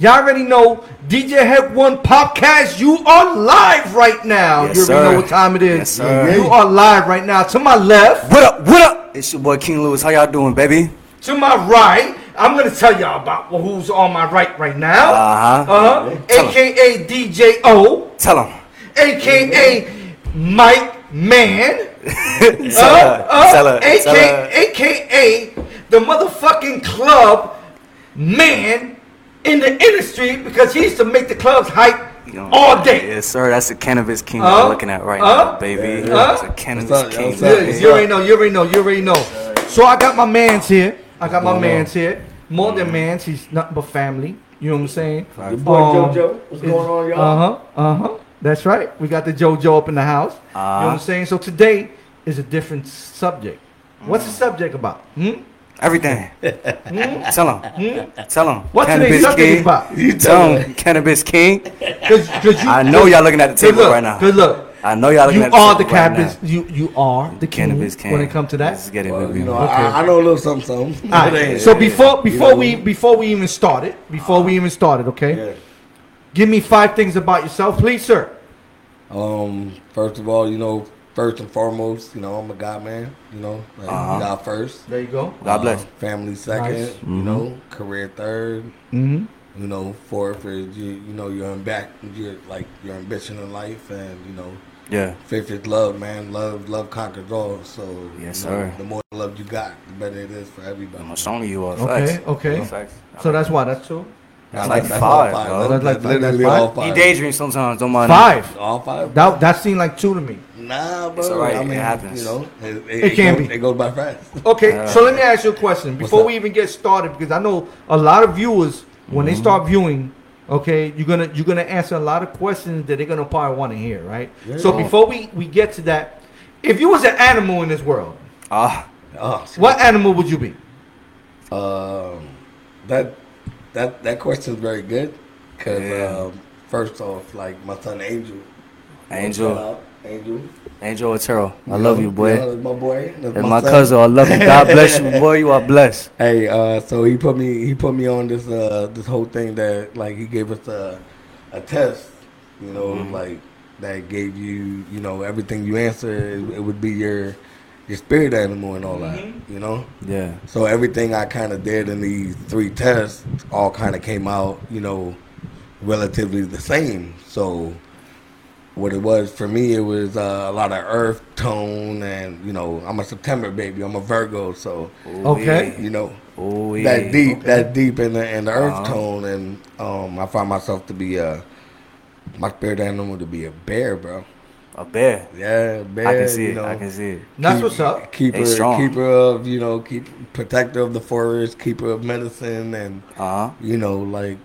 Y'all already know DJ Heck One Podcast. You are live right now. Yes, you already know what time it is. Yes, sir. You are live right now. To my left, What up? What up? It's your boy King Lewis. How y'all doing, baby? to my right, I'm gonna tell y'all about who's on my right right now. Uh-huh. Uh huh. Tell 'em. AKA DJ O. Tell him. AKA Mike Man. Tell Uh, her. uh, Tell her. AKA. AKA the motherfucking club man in the industry because he used to make the clubs hype You know, all day. Yes, sir. That's the cannabis king Uh, we're looking at right uh, now, baby. uh. That's the cannabis up, king. up? Yeah, you already know, you already know, you already know. So I got my mans here. I got my mans here. More than mans, he's nothing but family. You know what I'm saying? Your boy Um, JoJo, what's going on, y'all? Uh huh. Uh huh. That's right. We got the JoJo up in the house. you know what I'm Uh-huh. saying? So today is a different subject. What's the subject about? Hmm? Everything. Tell him. Tell him. What's today's cannabis subject king. You Tell him. Cannabis king. Cause, cause you, I know y'all looking at the table look, right now. Cause look, I know y'all looking you at the are the table right cannabis. now. You you are the Cannabis king. when it comes to Let's that. get it, Well, you know, Okay. I, I know a little something, something. All right. So before before we before we even started, before we even started, okay, Yeah. give me five things about yourself, please, sir. Um, first of all, you know, first and foremost, you know, I'm a God man. You know, like, Uh-huh. God first. There you go. God bless. Uh, family second. Nice. You know, career third. Mm-hmm. You know, fourth is you. Know You know, your back. Your like your ambition in life, and you know, Yeah. fifth is love, man. Love, love conquers all. So Yes, you know, sir. The more love you got, the better it is for everybody. I'm gonna you are. Okay, facts. okay. Facts. So that's why that's two. That's like all five, five. bro. That's, That's like- literally that's all five? He five. daydream sometimes. Don't mind. Five. All five. That that seemed like two to me. Nah, bro. It's all right, I it mean, happens. You know, it, It can goes, be. It goes by fast. Okay, Yeah. so let me ask you a question before we even get started, because I know a lot of viewers when they start viewing, okay, you're gonna you're gonna answer a lot of questions that they're gonna probably want to hear, right? Yeah. So before we we get to that, if you was an animal in this world, Ah, Oh, what animal would you be? Um, that that that question is very good because Yeah. um, first off, like my son Angel, Angel, Angel, Angel Otero. I love you, boy. Yeah, my boy. That's And my son. cousin, I love you. God bless you, boy. You are blessed. Hey, uh, so he put me he put me on this uh this whole thing that like he gave us a a test, you know, Mm-hmm. like that gave you you know everything you answer it, it would be your your spirit animal and all that, you know. Yeah. So everything I kind of did in these three tests all kind of came out, you know, relatively the same. So what it was for me, it was uh, a lot of earth tone, and you know, I'm a September baby, I'm a Virgo, so Okay. you know Oh, that deep, Okay. that deep in the in the earth Uh-huh. tone, and um, I find myself to be a my spirit animal to be a bear, bro. A bear. Yeah, bear. I can see you it. know, I can see it. That's keep- what's up. Keeper, They strong. keeper of you know, keep protector of the forest, keeper of medicine, and Uh huh. you know, like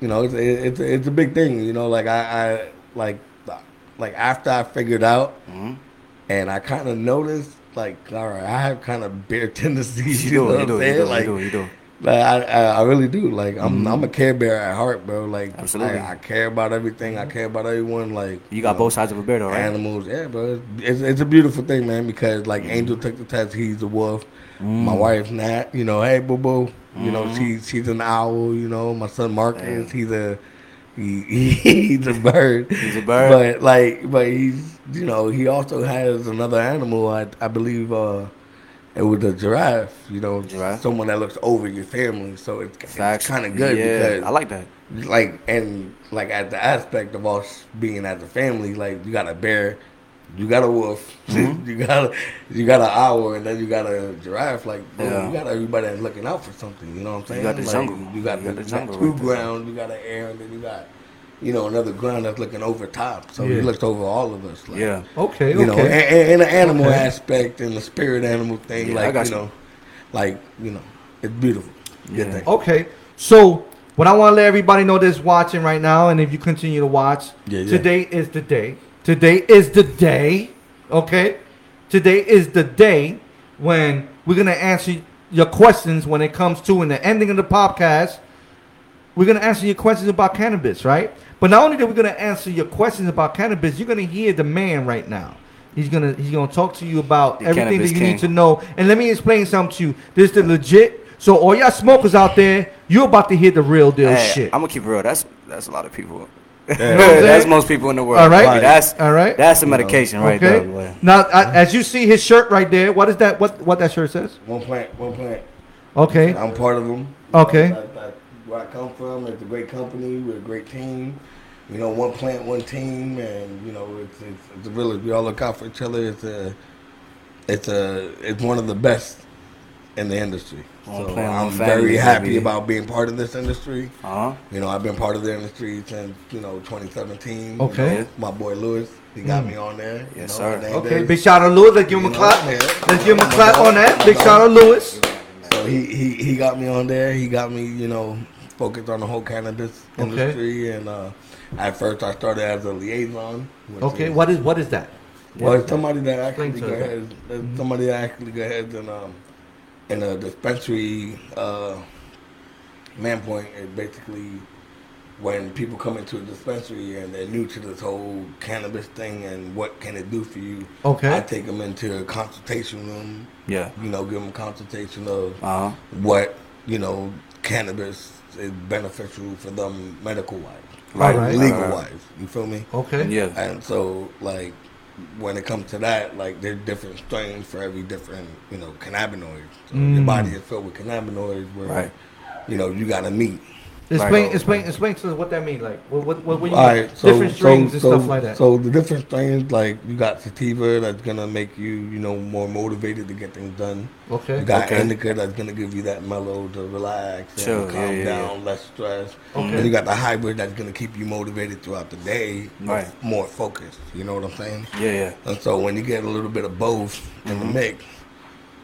you know, it's it's it's a big thing. You know, like I, I like like after I figured out, Mhm. and I kind of noticed, like, all right, I have kind of bear tendencies. You You, know do. what You I'm do. You saying? do. Like, You do. You do. Like, I, I I really do. Like I'm mm-hmm. I'm a care bear at heart, bro. Like Absolutely. I, I care about everything. I care about everyone. Like You got know, both sides of a bear, though, right? animals. Yeah, bro. It's, it's a beautiful thing, man. Because like mm-hmm. Angel took the test, he's a wolf. Mm. My wife's Nat, you know, hey boo boo, you know, mm-hmm. she's she's an owl. You know, my son Marcus, he's a he, he's a bird. He's a bird. But like, but he's you know he also has another animal. I I believe uh it was a giraffe. You know, Giraffe. someone that looks over your family. So it's, it's kind of good Yeah, because I like that. like and like at the aspect of us being as a family, like you got a bear, you got a wolf, Mm-hmm. you got a, you got an owl, and then you got a giraffe. Like bro, Yeah. you got everybody that's looking out for something. You know what I'm saying? You got the Like, jungle. You got, You got the, the jungle two right ground. You got an air, and then you got you know another ground that's looking over top. So he Yeah. looks over all of us. Like, Yeah. Okay, you know, and, and, and the animal Okay. aspect and the spirit animal thing, Yeah, like you you. know, like you know, it's beautiful. Good Yeah. thing. Okay, so what I want to let everybody know that's watching right now, and if you continue to watch, Yeah, yeah. today is the day. Today is the day. Okay, today is the day when we're gonna answer your questions when it comes to in the ending of the podcast. We're gonna answer your questions about cannabis, right? But not only that, we're gonna answer your questions about cannabis. You're gonna hear the man right now. He's gonna he's gonna talk to you about The everything that you king. need to know. And let me explain something to you. This is the legit So all y'all smokers out there, you're about to hear the real deal Hey, shit. I'm gonna keep it real. That's that's a lot of people. what that's most people in the world. All right. Like, That's All right. That's the medication right okay. there. boy. Now, I, as you see his shirt right there, what is that? What what that shirt says? One plant, one plant. Okay. I'm part of them. Okay. That, that, where I come from, it's a great company with a great team. You know, one plant, one team, and you know, it's it's, it's a village. We all look out for each other. It's a, it's a, it's one of the best in the industry. One so plant, I'm very happy baby. about being part of this industry. Uh huh. You know, I've been part of the industry since you know 2017. You Okay. know, my boy Lewis, he got me on there. you Yes, know, sir. Okay. Big shout out to Lewis. Let's give him a You clap. yeah. Let's give him a clap on that. Big shout out to Lewis. So he, he, he got me on there. He got me, you know, focused on the whole cannabis Okay. industry. And uh, at first, I started as a liaison. Okay. is- What is what is that? Well, it's somebody that actually go ahead. there's Somebody that actually go ahead and um, in a dispensary uh, man point is basically when people come into a dispensary and they're new to this whole cannabis thing and what can it do for you. Okay. I take them into a consultation room. Yeah. You know, give them a consultation of Uh huh. what you know cannabis is beneficial for them medical wise, Right. Alright. legal Right, right. wise. You feel me? Okay. Yeah. And so like when it comes to that, like there's different strains for every different you know cannabinoids. So Your Mm. body is filled with cannabinoids where Right. you know you got to meet. Explain Right. explain explain to us what that means. Like what what what, what you All right, so, different strains so, and so, stuff like that. So the different strains, like you got sativa, that's gonna make you, you know, more motivated to get things done. okay. You got Okay. indica that's gonna give you that mellow to relax and calm yeah, yeah, down, less stress. Okay. And you got the hybrid that's gonna keep you motivated throughout the day, more, Right. more focused. You know what I'm saying? Yeah. Yeah. And so when you get a little bit of both in Mm-hmm. the mix,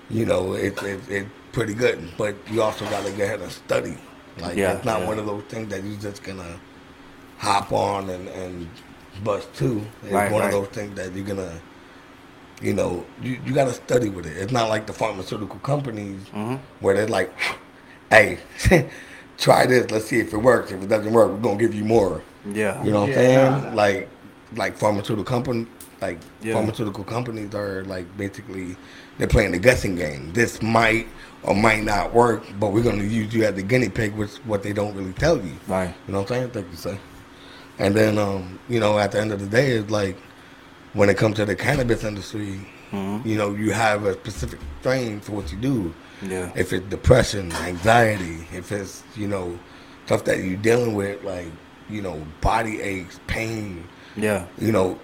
you know, it's it, it's pretty good. But you also gotta go ahead and study. Like Yeah, it's not yeah. one of those things that you're just gonna hop on and, and bust to. It's Right, one right. of those things that you're gonna you know, you, you gotta study with it. It's not like the pharmaceutical companies Mhm. where they're like, Hey, try this, let's see if it works. If it doesn't work, we're gonna give you more. Yeah. You know what Yeah. I'm saying? Like, like pharmaceutical company, like Yeah. pharmaceutical companies are like basically they're playing the guessing game. This might or might not work, but we're gonna use you as the guinea pig, which what they don't really tell you. Right. You know what I'm saying? Thank you, sir. And then, um, you know, at the end of the day, it's like when it comes to the cannabis industry, Mhm. you know, you have a specific strain for what you do. Yeah. If it's depression, anxiety, if it's, you know, stuff that you're dealing with, like, you know, body aches, pain, Yeah. you know,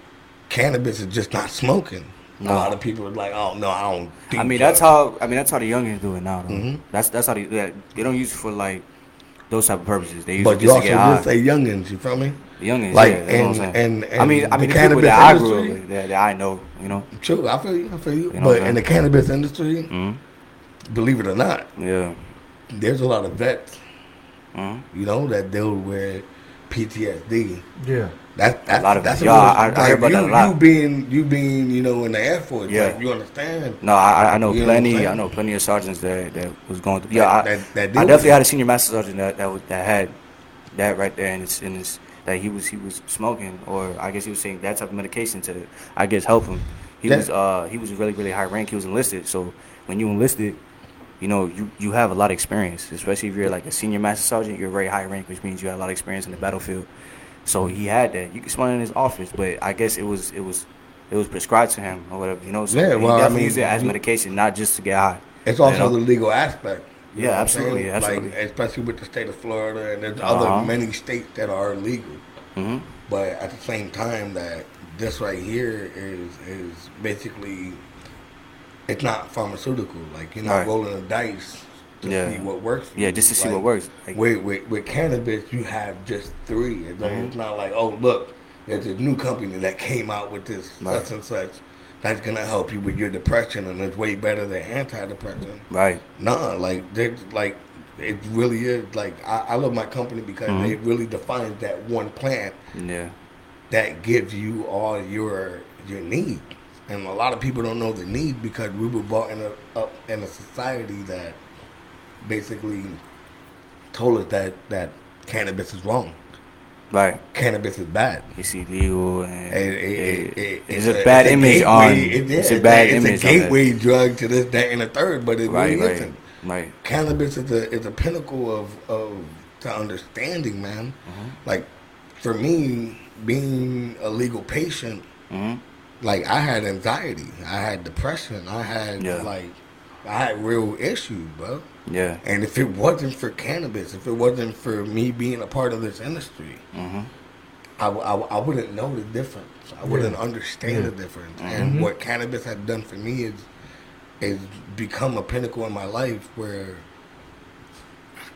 cannabis is just not smoking. No. A lot of people are like, oh, no, I don't do I mean, drugs. that's how. I mean, that's how the youngins do it now. Though. Mhm. That's that's how they. They they don't use it for like those type of purposes. They use But it you just to also get high. just say youngins, you feel me? Youngins, like, yeah, that's what I'm and- and- I mean, and I mean, the the, people cannabis that I grew up industry- with, that, that I know, you know. True, I feel you, I feel you. You know but in the cannabis industry, hmm believe it or not, Yeah. there's a lot of vets, hmm you know, that deal with PTSD. yeah. That, that's, a lot of that's it. Yeah, I- I like heard about you, that a lot. You being, you being, you know, in the Air Force, Yeah. like, you understand? No, I, I know You know plenty. saying? I know plenty of sergeants that, that was going through. Yeah, That- I, that- that I definitely had a senior master sergeant that that, was, that had that right there, and it's in his that he was he was smoking, or I guess he was saying that type of medication to I guess help him. He was uh he was really really high rank. He was enlisted, so when you enlisted, you know you you have a lot of experience, especially if you're like a senior master sergeant. You're very high rank, which means you have a lot of experience in the battlefield. So he had that. You could smell it in his office, but I guess it was it was it was prescribed to him or whatever. You know, so Yeah, he well, I definitely mean, used it as medication, not just to get high. It's also know? the legal aspect. Yeah, know what I'm absolutely, absolutely. Like, especially with the state of Florida, and there's Uh-huh. other many states that are illegal. hmm But at the same time, that this right here is is basically it's not pharmaceutical. Like you're not Right. rolling a dice to Yeah. see what works. Yeah, just to see Like, what works. Like, With, with with cannabis, you have just three. It's, Mm-hmm. it's not like oh look, there's a new company that came out with this Right. such and such that's gonna help you with your depression and it's way better than antidepressant. right. Nah, like like it really is like I, I love my company because Mhm. it really defines that one plant Yeah. that gives you all your your needs. And a lot of people don't know the need because we were brought in a up in a society that basically told us that that cannabis is wrong. Right. Cannabis is bad. It's illegal and It- it- it- it- it- it's, a bad image gateway- on. it's a bad it's image. a on gateway drug to this, that, and the third, but it Right, really right. isn't. Right. cannabis is a is a pinnacle of of to understanding, man. Mm-hmm. Like for me, being a legal patient, hmm like I had anxiety, I had depression, I had Yeah. like I had real issues, bro. Yeah. And if it wasn't for cannabis, if it wasn't for me being a part of this industry, hmm I, w- I w- I wouldn't know the difference. I wouldn't understand the difference. And what cannabis had done for me is is become a pinnacle in my life where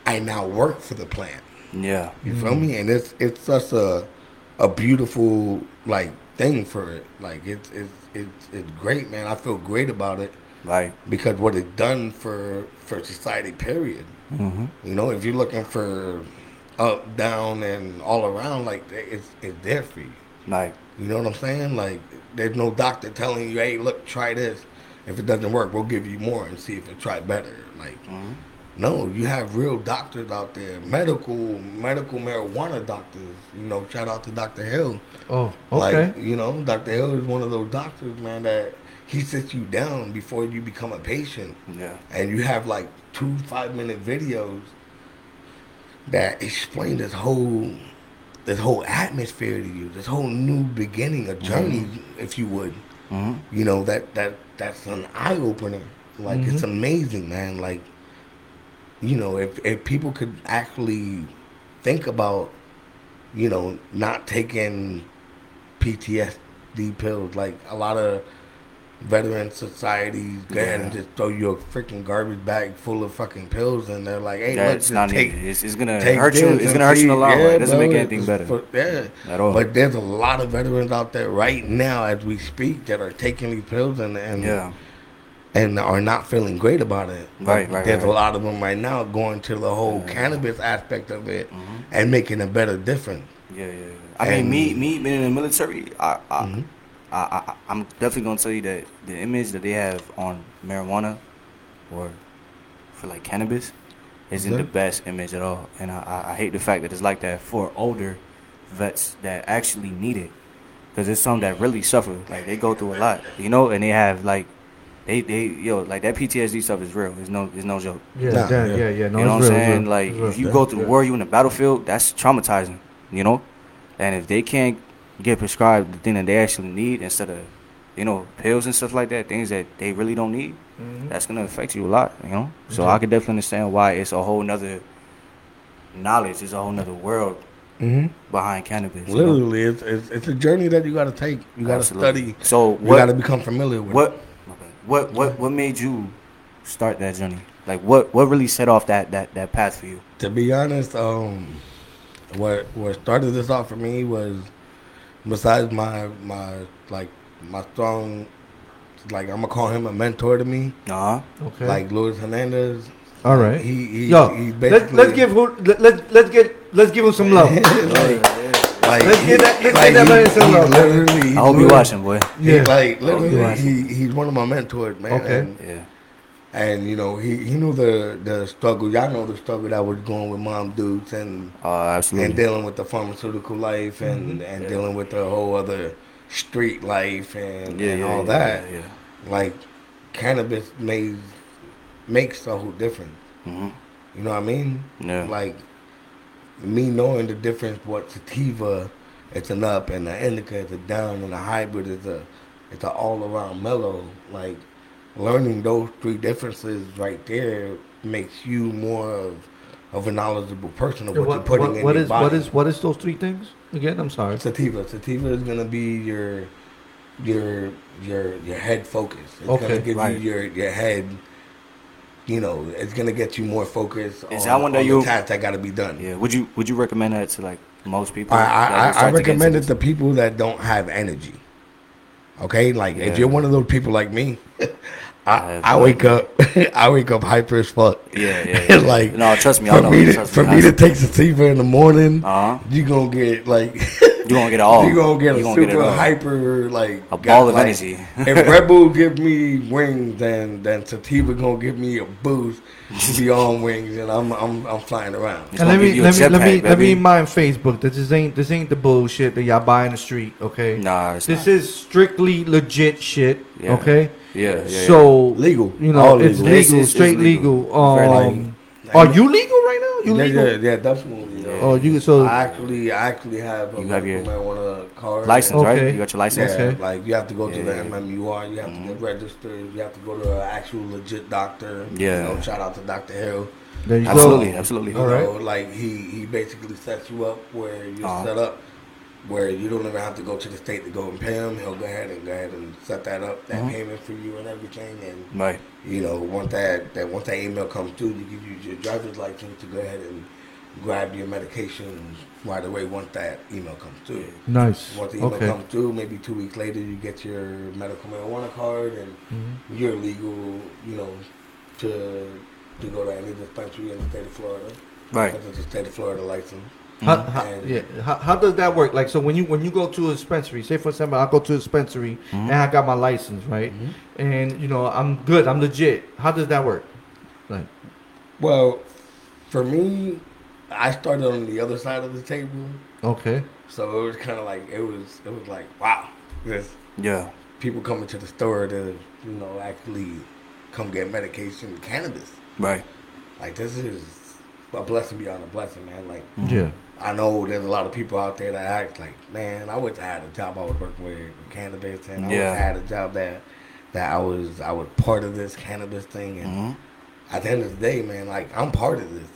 I now work for the plant. Yeah. You feel me? And it's it's such a a beautiful like thing for it. Like it's it's it's it's great, man. I feel great about it Right. because what it's done for for society. Period. hmm You know, if you're looking for up, down, and all around, like it's it's there for you. Right. You know what I'm saying? Like there's no doctor telling you, hey, look, try this. If it doesn't work, we'll give you more and see if it try better. Like hmm no, you have real doctors out there, medical medical marijuana doctors. You know, shout out to Dr. Hill. Oh, okay. Like, you know, Dr. Hill is one of those doctors, man, that he sits you down before you become a patient Yeah. and you have like two five minute videos that explain this whole this whole atmosphere to you, this whole new beginning, a journey, if you would. hmm You know that that that's an eye opener. Like it's amazing, man. Like you know, if if people could actually think about, you know, not taking PTSD pills, like a lot of veteran ahead and Yeah. just throw you a freaking garbage bag full of fucking pills, and they're like, "Hey, Yeah, just not take. It's, it's gonna hurt you. It's gonna hurt you in the see." long run. Yeah, It doesn't bro, make anything better for- yeah, at all. But there's a lot of veterans out there right now as we speak that are taking these pills and and yeah. and are not feeling great about it. But Right, right, There's right. a lot of them right now going to the whole cannabis aspect of it Mm-hmm. and making a better difference. Yeah, yeah. yeah. I mean, me, me being in the military, I, I, Mhm. I, I, I'm definitely gonna tell you that the image that they have on marijuana, or for like cannabis, isn't Okay. the best image at all. And I, I, I hate the fact that it's like that for older vets that actually need it, because it's some that really suffer. Like they go through a lot, you know, and they have like. They, they, yo, like that PTSD stuff is real. It's no, it's no joke. Yeah, Nah, yeah, yeah. yeah, yeah. No, you know what I'm real, saying? real, Like, real. if you Yeah. go through Yeah. war, you in the battlefield, that's traumatizing, you know? And if they can't get prescribed the thing that they actually need instead of, you know, pills and stuff like that, things that they really don't need, Mhm. that's going to affect you a lot, you know? So Yeah. I can definitely understand why it's a whole nother knowledge, it's a whole nother world Mm-hmm. behind cannabis. you know? Literally, it's, it's it's a journey that you got to take. You got to study. So You got to become familiar with. what, okay. what, what, what made you start that journey? Like, what, what really set off that, that, that path for you? To be honest, um, what what started this off for me was besides my my like my strong, like I'm gonna call him a mentor to me, Uh-huh. Okay. like Luis Hernandez. All right. He, he, Yo, he let, basically let's give who, let, let, let's get let's give him some love. like, like Let's he- get that- let's like get that he- man some he love. Literally, I hope he you literally- watching, boy. He, Yeah. like literally, he he's one of my mentors, man. Okay. And, Yeah. And you know, he, he knew the the struggle. Y'all know the struggle that was going with Mom dudes and Uh, and dealing with the pharmaceutical life and and Yeah. dealing with the whole other street life and, yeah, and yeah, all that. Yeah. Like cannabis makes makes a whole difference. hmm You know what I mean? Yeah. Like me knowing the difference what sativa it's an up and the indica is a down and the hybrid is a it's an all around mellow. Like learning those three differences right there makes you more of of a knowledgeable person of what, what, you're putting what- in what your is body. what is what is those three things again? I'm sorry. sativa? Sativa is gonna be your your your your head focus. It's Okay, gonna give right. you your your head. You know, it's gonna get you more focus. Is on, that one that on you- the tasks that got to be done? Yeah. Would you Would you recommend that to like most people? I I, I, I to recommend it to people that don't have energy. Okay, like Yeah. if you're one of those people like me, I, I wake up I wake up hyper as fuck. Yeah, yeah. yeah. like no, trust me, I for know. me to, for me to take sativa in the morning, Uh huh. you gonna get like You gonna get all. you gonna get a gonna super all. hyper like A got, ball of like, energy. if Red Bull give me wings, then then sativa gonna give me a boost to be on wings, and I'm I'm I'm flying around. It's And gonna let me give you let me let me jetpack, let me baby. remind Facebook that this ain't this ain't the bullshit that y'all buy in the street. Okay. Nah, it's This not. is strictly legit shit. Yeah. Okay. Yeah, yeah. yeah. So Legal. you know, All it's legal. legal, It's- it's- it's straight legal. legal. Um, like- are you legal right now? You legal? yeah, yeah, definitely. Yeah. Oh, you so I actually, I actually have a You have your marijuana card. license, Okay. right? You got your license. Yeah, Okay. like you have to go to Yeah, the yeah. MMUR, you have to get registered, you have to go to an actual legit doctor. Yeah. You know, shout out to Dr. Hill. there you Absolutely, go. absolutely. You All right. know, like he, he basically sets you up where you're Uh-huh. set up, where you don't even have to go to the state to go and pay him. He'll go ahead and go ahead and set that up, that Mhm. payment for you and everything. And Right. you know, once that, that once that email comes through, you give you your driver's license to go ahead and grab your medication right away once that email comes through. Nice. Once the email Okay. comes through, maybe two weeks later, you get your medical marijuana card and Mhm. you're legal, you know, to to go to any dispensary in the state of Florida. Right. Because it's a state of Florida license. How, Mhm. how, And- yeah. How, how does that work? Like, so when you when you go to a dispensary, say for example, I go to a dispensary Mhm. and I got my license, right? And you know, I'm good, I'm legit. How does that work? Like, Well, for me, I started on the other side of the table, okay, so it was kind of like it was it was like wow, this Yeah. people coming to the store to you know actually come get medication, cannabis. Right. Like this is a blessing beyond a blessing, man. Like yeah, I know there's a lot of people out there that act like, man, I wish I had a job I was working with, cannabis, and I Yeah. wish I had a job that that I was I was part of this cannabis thing. And hmm at the end of the day, man, like I'm part of this,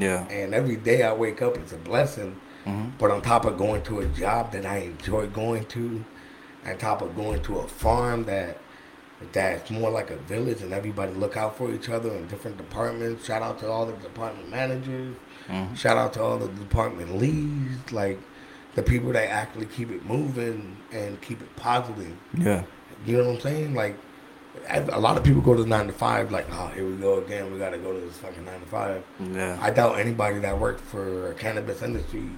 Yeah. and every day I wake up, it's a blessing. hmm But on top of going to a job that I enjoy going to, on top of going to a farm that that's more like a village and everybody look out for each other in different departments. Shout out to all the department managers. Hmm Shout out to all the department leads, like the people that actually keep it moving and keep it positive. Yeah. You know what I'm saying? Like a lot of people go to nine to five, like, oh, here we go again. We got to go to this fucking nine to five. Yeah. I doubt anybody that worked for a cannabis industry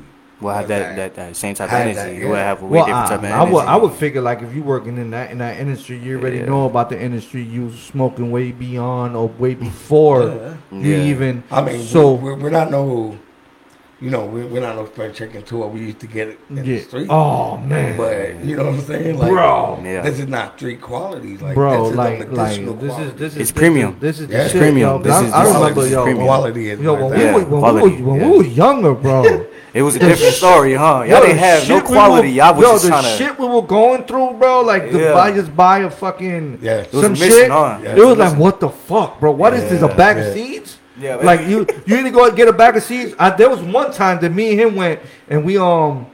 We'll have has that, that, that same type of energy. that, You would yeah. have a way well, different I, type of energy. I would I would figure like if you working in that in that industry, you already Yeah. know about the industry. You smoking way beyond or way before Yeah. you Yeah. even. I mean, so we're, we're not no, you know, we're, we're not no spring chicken to what we used to get it in the street. Oh man, But you know what I'm saying, like, bro. Yeah. this is not street quality, like, bro, this is like, an like additional this is this is It's this premium. This is Yeah. shit, Premium. yo. This is- I this remember, this yo, quality is yo, like when, that. we, when, quality, we, were, when yeah. we were younger, bro. It was a different story, huh? Y'all Yo, didn't have no shit we quality. were- Y'all was yo, just the trying to. shit we were going through, bro. Like the Yeah. buy just buy a fucking Yeah. Some shit. huh? Yeah, it was like, missing. what the fuck, bro? What is this? A bag yeah. of seeds? Yeah, like you, you need to go and get a bag of seeds. I, there was one time that me and him went and we um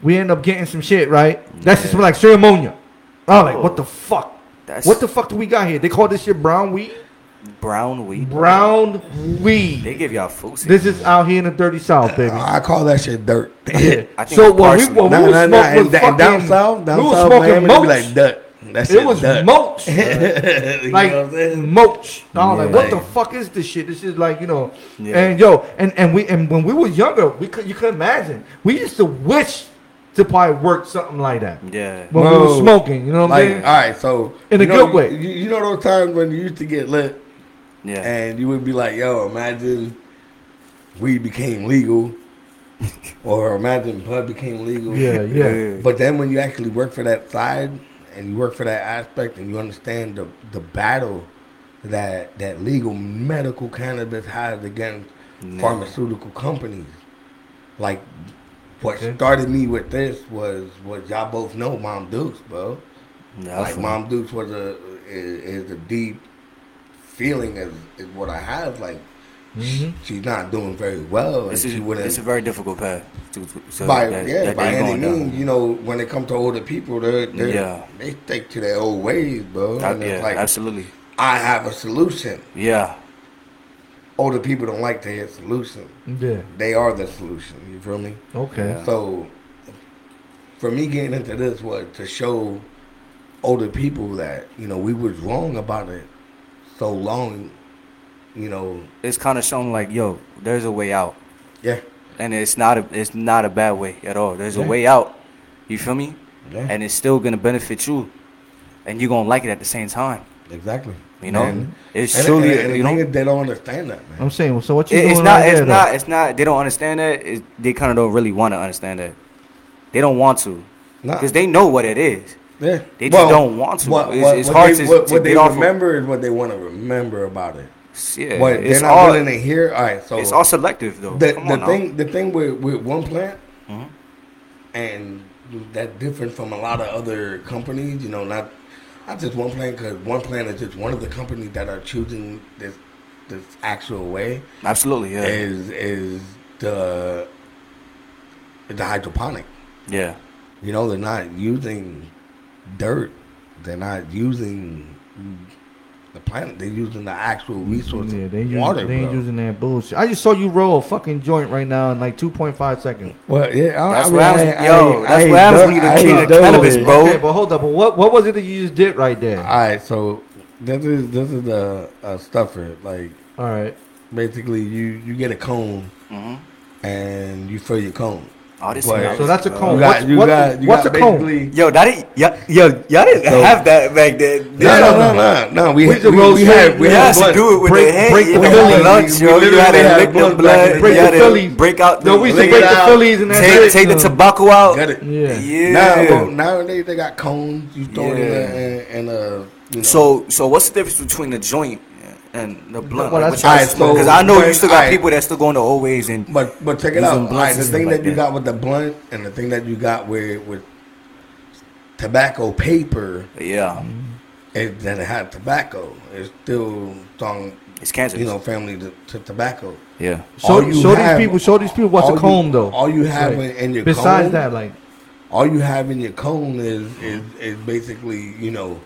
we end up getting some shit right. that's shit smelled like ceremonia. I was like, what the fuck? That's What the fuck do we got here? They call this shit brown weed. brown weed. Brown wheat. They give y'all food. This is out here in the dirty south, baby. I call that shit dirt. Yeah. I think So it's when we, parsley. when Nah, we was nah, nah. smoking And, and down south, down we was south, smoking man, be like dirt. That It was dirt. mulch. you like know what I'm mulch. I was like, Yeah. what the fuck is this shit? This is like, you know, Yeah. and yo, and, and we and when we were younger, we could you could imagine. We used to wish to probably work something like that Yeah. when we were smoking. You know what I'm Like, saying? all right, so In a know, good way. You, you know those times when you used to get lit, Yeah. and you would be like, "Yo, imagine weed became legal, or imagine bud became legal." Yeah, yeah. But then when you actually work for that side and you work for that aspect and you understand the the battle that that legal medical cannabis has against pharmaceutical companies, like what started me with this was what y'all both know, Mom Dukes, bro. I like Mom Dukes was a is, is a deep feeling is, is what I have. Like Mhm. she's not doing very well, It's and a, she wouldn't it's a very difficult path. To, to, so by that, yeah that by they any going means, you know, when it comes to older people, they they Yeah. they stick to their old ways, bro. Uh, And yeah, like absolutely. I have a solution. Yeah. Older people don't like to hear solution. Yeah. They are the solution. You feel me? Okay. Yeah. So for me getting into this was to show older people that you know we was wrong about it so long. You know, It's kind of shown like, yo, there's a way out, yeah, and it's not a it's not a bad way at all. There's Yeah. a way out. You feel me? yeah, And it's still gonna benefit you, and you're gonna like it at the same time. exactly. You know, And- it's And, truly and, and you know. they don't understand that, man. I'm saying. So what you It- doing it's not. right It's there, not. It's not. They don't understand that. It, they kind of don't really want to understand that. They don't want to Nah. because they know what it is. Yeah. They just don't want to. What, It's- what, it's what hard they, to- what, to what they get off remember is what they want to remember about it. Yeah, But it's they're not all willing to hear. All right, so it's all selective though. the, the on now. thing the thing with, with one plant Mhm. and that different from a lot of other companies you know not not just one plant because one plant is just one of the companies that are choosing this this actual way Absolutely, yeah, is is the the hydroponic yeah. you know they're not using dirt they're not using the planet they're using the actual resource Yeah, they, use, water they ain't bro. using that bullshit. I just saw you roll a fucking joint right now in like 2.5 seconds. Well, yeah, I, That's I what happens- I- yo, I- that's I ain't what happens when done- you the I king ain't of done cannabis, it. bro. Okay, but hold up. But what what was it that you just did right there? All right, so this is this is the a stuffer. Like All right. basically, you you get a cone hmm and you fill your cone. Oh, this But- smells So that's a good. cone. You got what's- you what- got you what's got a cone? basically. Yo, that didn't, yo, yo, y'all didn't So- have that back then. No, no, no, no, no. We We we, just roll we, straight- had we We had had to blunt. do it with Break- the hand. break you the know, Phillies. lunch, We yo. You literally had to had lick the blunts back blood. in the Break you the had to Phillies. break out the No, we used to Lick break it the out. Phillies and that's take, it. take the No. tobacco out. Got it. Yeah. Yeah. Now, well, nowadays they got cones. You throw it in Yeah. there and, and uh. You know. So, so what's the difference between the joint and the blunt? Well, Like, that's- what smoke? Because I know you still got alright. people that still going to old ways and But but check it out. All right, the thing stuff that like you got with the blunt and the thing that you got with with tobacco paper yeah, mm-hmm. is that it had tobacco. It's still strong, it's cancer. you know, family to, to tobacco. yeah. Show, show have- these people. Show these people what's all a you- comb though. All you have Right. in, in your Besides cone, that, like all you have in your cone is is, is basically you know,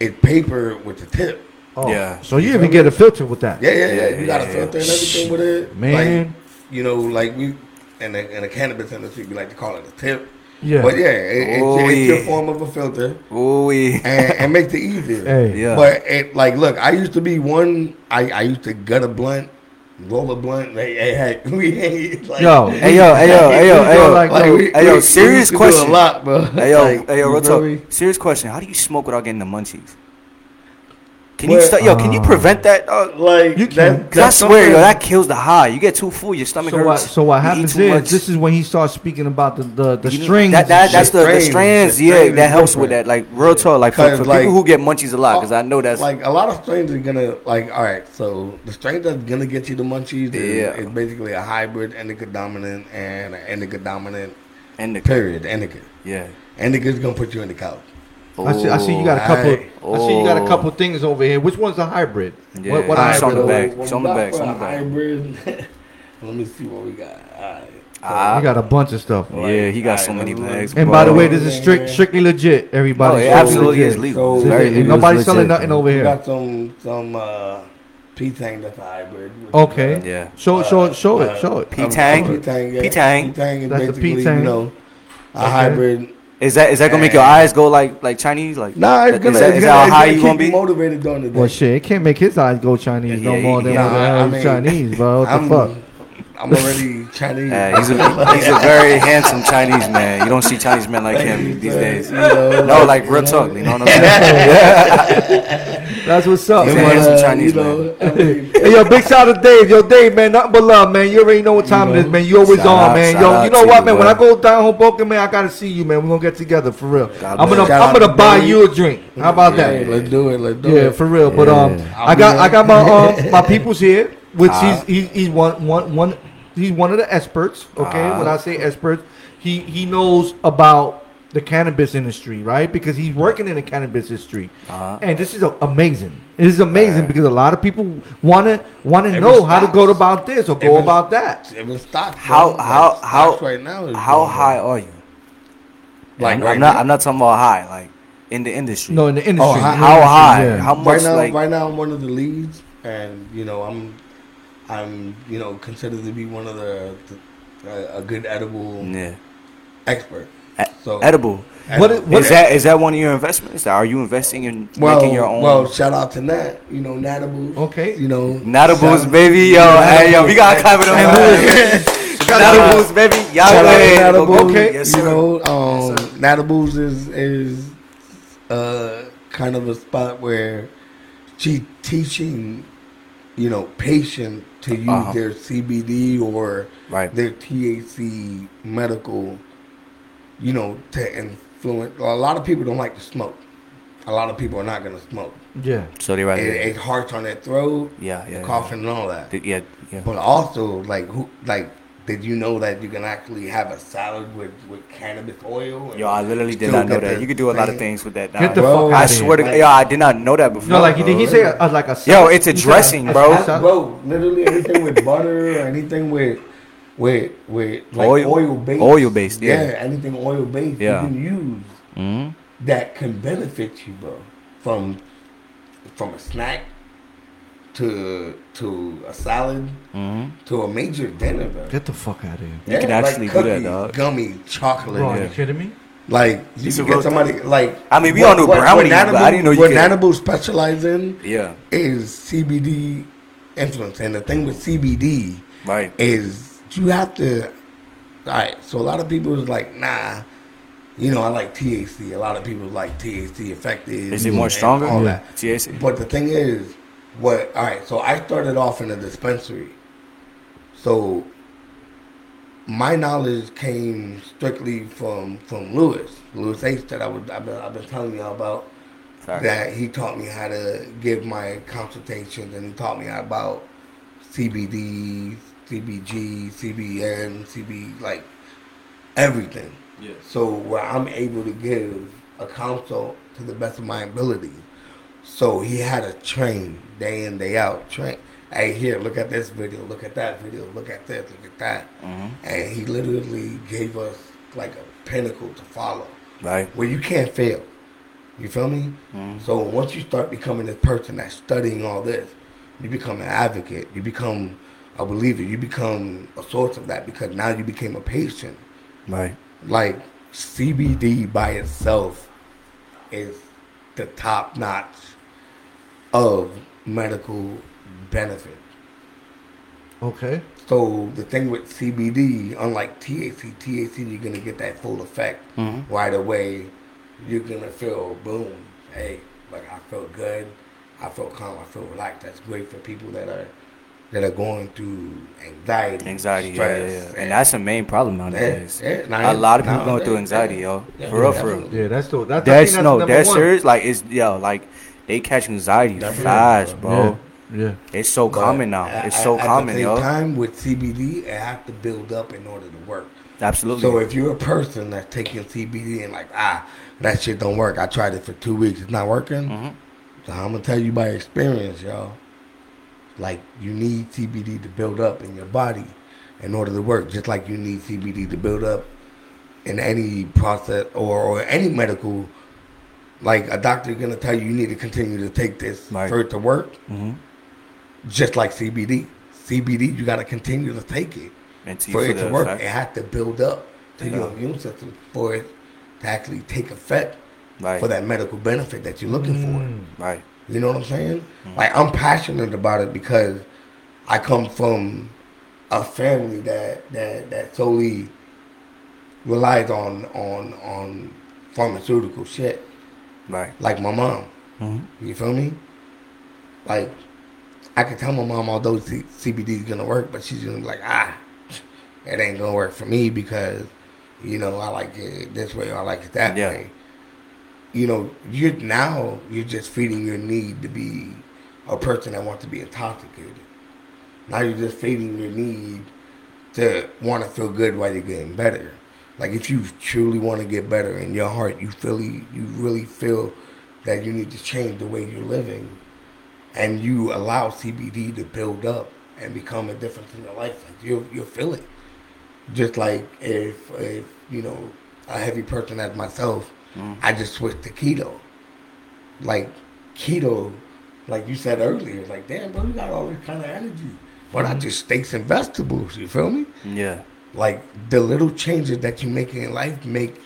it's paper with the tip. Oh, Yeah. So you even get a filter with that. Yeah, yeah, yeah. Yeah, you got a yeah, filter and everything with it, Man. Like, you know, like we in the, in the cannabis industry, we like to call it a tip. Yeah. But yeah, it, it's, Oh, it's your form of a filter, Ooh, yeah. and, and makes it easier. Hey. Yeah. But it, like, look, I used to be one. I, I used to gut a blunt, roll a blunt. Hey, hey, hey, we ain't like, Yo. Hey yo, hey yo, hey yo, hey yo, like- like, we, hey, yo, we- we serious used to do question. a lot, bro. hey yo, Like, hey yo, real you feel me? talk. Serious question. How do you smoke without getting the munchies? Can you Well, st- yo? Can you uh, prevent that? dog? Like You that, can. Cause I that's swear, yo, that kills the high. You get too full, your stomach So what? hurts. So what happens is much. this is when he starts speaking about the the, the You strings. That, that that's the, the Strands. strands. The Yeah, strands that is helps with that. Like real talk. Like for, 'Cause, for like- people who get munchies a lot, because I know that's like a lot of strains are gonna like. All right, so the strain that's gonna get you the munchies is, Yeah. is basically a hybrid indica dominant and an indica dominant. and the Period. Indica. yeah. Indica's gonna put you in the couch. I see. I see you got a Oh, couple. aight. I see you got a Oh. couple things over here. Which one's a hybrid? Yeah. What, what Ah, hybrid? on the back. here? Show 'em the back, we show 'em the back. Hybrid. Let me see what we got. All right. Ah. We got a bunch of stuff. Yeah, he got so many let's- bags. And by the way, this is strict, strictly legit. Everybody, Oh, it Strictly absolutely legit. is legal. So- Very Ain't legal. nobody It's selling nothing over we here. got some some uh, P-Tang that's a hybrid. Okay. is, uh, Yeah. Show, show, it, show uh, it, show it. P-Tang? P-Tang. P-Tang. P-Tang That's the basically, P-Tang. you know, a Okay. hybrid. Is that is that gonna make your eyes go like like Chinese? Like Nah, it's gonna, that, it's is gonna, that it's how gonna you gonna be? motivated during the day. Well, shit, it can't make his eyes go Chinese no Yeah, more than yeah, what the I hell mean, Chinese, bro. What I'm, the fuck? I'm already Chinese. Yeah, he's a he's a very handsome Chinese man. You don't see Chinese men like him these days. You know, No, like real talk. You know what I'm saying? That's what's up, He's man. handsome uh, Chinese you know, I Hey, yo, big shout out to Dave. Yo, Dave, man, nothing but love, man. You already know what time it is, man. You always on, out, man. Yo, you know what, you, man? When. I go down Hoboken, man, I gotta see you, man. We're gonna get together for real. God I'm gonna, bless. I'm gonna buy to you a drink. How about yeah, that? let's do it. Let's do Yeah, it. for real. But um, Yeah. I got I got my um my people's here, which Ah. he's he's he's one one one he's one of the experts. Okay, Ah. when I say experts, he he knows about the cannabis industry, right? Because he's working in the cannabis industry, Uh-huh. and this is a, amazing. It is amazing Right. because a lot of people wanna wanna Every know how to go about this or go Every- about that. Even stocks. How bro. how Like, how stocks right now? Is how high well. are you? Like I'm, right I'm not now? I'm not talking about high. Like in the industry. No, in the industry. how- how high? yeah. How much right now, like right now, I'm one of the leads, and you know, I'm, I'm, you know, considered to be one of the, the a, a good edible yeah. expert. So edible. What is- what Is that is that one of your investments? Are you investing in well, making your own? well, shout out to Nat, you know, Natables. Okay. you know, Natables, baby, yo, hey, yo, we gotta cover them. Natables, baby, y'all Shout out. Natables. Okay. yes, you sir. know, um, Yes. Natables is is uh kind of a spot where she teaching, you know, patients to use Uh-huh. their CBD or Right. their THC medical, you know, to influence. A lot of people don't like to smoke. A lot of people are not gonna smoke. Yeah. So they It, rather. it's harsh on their throat, Yeah, yeah, the coughing and all that. yeah, yeah. But also, like, who, like, did you know that you can actually have a salad with, with cannabis oil? Yo, I literally did not know that. You could do a lot of things with that. Get the Bro, fuck I out swear to here. God, yo, I did not know that before. No, like did he say a, a, like a Yo, it's a dressing, bro. salad? Bro, literally anything with butter or anything with with with like Oil? oil, based. Oil based, yeah. anything oil based Yeah. you can use hmm that can benefit you, bro. From from a snack to to a salad hmm to a major dinner, bro. Get the fuck out of here. You can actually do that, dog. Gummy, chocolate. Bro, are you kidding me? Like you It's can get real somebody like. I mean, we all knew brownies, but I didn't know you what could- Nanabu specialize in Yeah, is CBD influence, and the thing with CBD right. is you have to. All right, so a lot of people is like, nah, you know, I like THC. A lot of people like THC effective. Is it more stronger? All Yeah. that. THC. But the thing is, what? All right, so I started off in a dispensary, so my knowledge came strictly from from Lewis, Lewis H. That I was I've been, I've been telling y'all about. Facts. That he taught me how to give my consultations, and he taught me about CBD, CBG, CBN, CB, like everything. Yeah. So where I'm able to give a consult to the best of my ability. So he had to train day in, day out. Train. Hey, here, look at this video. Look at that video. Look at this. Look at that. Mhm. And he literally gave us like a pinnacle to follow, Right. where you can't fail. You feel me? Mhm. So once you start becoming this person that's studying all this, you become an advocate. You become a believer. You become a source of that because now you became a patient Right. like CBD by itself is the top notch of medical benefit. Okay. So the thing with CBD, unlike THC, THC you're gonna get that full effect Mhm. right away. You're gonna feel boom, hey, like I feel good, I feel calm, I feel relaxed. That's great for people that are that are going through anxiety, Anxiety, yeah, stress, yeah, yeah. And that's the main problem nowadays. Yeah, yeah. Now, a lot of people going nowadays, through anxiety, yeah. yo. Yeah, for real, for real. Yeah, that's the that's, I That's no, number that's one. serious. Like it's yo, like they catch anxiety Definitely, fast, bro. bro. Yeah. Yeah. It's so But common now. at- It's so at, common, At the same yo. time, with CBD, it have to build up in order to work. Absolutely. So if you're a person that's taking CBD and like, ah, that shit don't work. I tried it for two weeks. It's not working. Mhm. So I'm gonna tell you by experience, y'all. Like you need CBD to build up in your body in order to work, just like you need CBD to build up in any process or, or any medical. Like a doctor gonna tell you, you need to continue to take this Right. for it to work. Mhm. Just like CBD, CBD, you gotta continue to take it for you it to work. effect. It has to build up to your immune system for it to actually take effect Right. for that medical benefit that you're looking for. Right. You know what I'm saying? Like I'm passionate about it because I come from a family that that that solely relies on on on pharmaceutical shit. Right. Like my mom. Mhm. You feel me? Like I can tell my mom although C- CBD is gonna work, but she's gonna be like, ah, it ain't gonna work for me because you know I like it this way or I like it that Yeah. way. You know, you now you're just feeding your need to be a person that wants to be intoxicated. Now you're just feeding your need to want to feel good while you're getting better. Like if you truly want to get better in your heart, you feel you really feel that you need to change the way you're living, and you allow CBD to build up and become a difference in your life. Like you'll you'll feel it. Just like if if you know a heavy person as myself, I just switched to keto. Like keto, like you said earlier, like damn bro, you got all this kind of energy. But I mm-hmm. just steaks and vegetables. You feel me? Yeah. like the little changes that you make in life make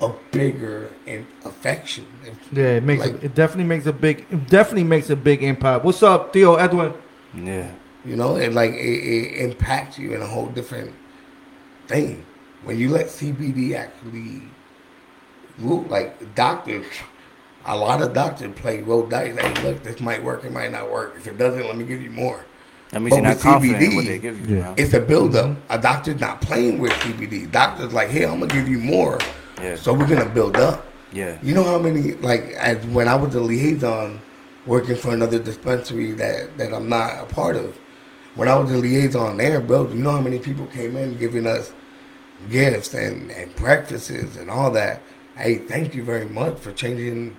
a bigger in affection. Yeah, it makes Like- a, it definitely makes a big it definitely makes a big impact. What's up, Theo Edwin? Yeah. You know, it like it, it impacts you in a whole different thing. When you let CBD actually rule, like doctors, a lot of doctors play roll dice. Like, look, this might work, it might not work. If it doesn't, let me give you more. That means But you're not with confident CBD, what they give you. Yeah. It's a buildup. Mm-hmm. A doctor's not playing with CBD. Doctor's like, hey, I'm gonna give you more Yeah. So we're gonna build up. Yeah. You know how many like as when I was a liaison working for another dispensary that that I'm not a part of. When I was a liaison there, bro, you know how many people came in giving us gifts and, and breakfasts and all that. Hey, thank you very much for changing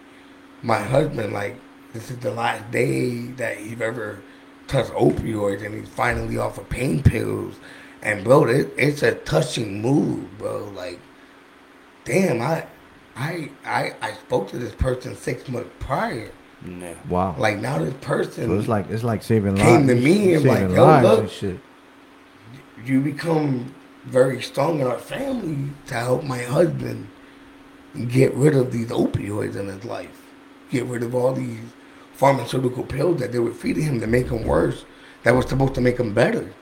my husband. Like this is the last day that he's ever touched opioids and he's finally off of pain pills. And bro, it, it's a touching move, bro. Like, damn, I I I I spoke to this person six months prior. Yeah. Wow. Like now this person so it's like it's like saving Came lives. to me and like, yo, look. shit. you become very strong in our family to help my husband get rid of these opioids in his life. Get rid of all these pharmaceutical pills that they were feeding him to make him worse. That was supposed to make him better.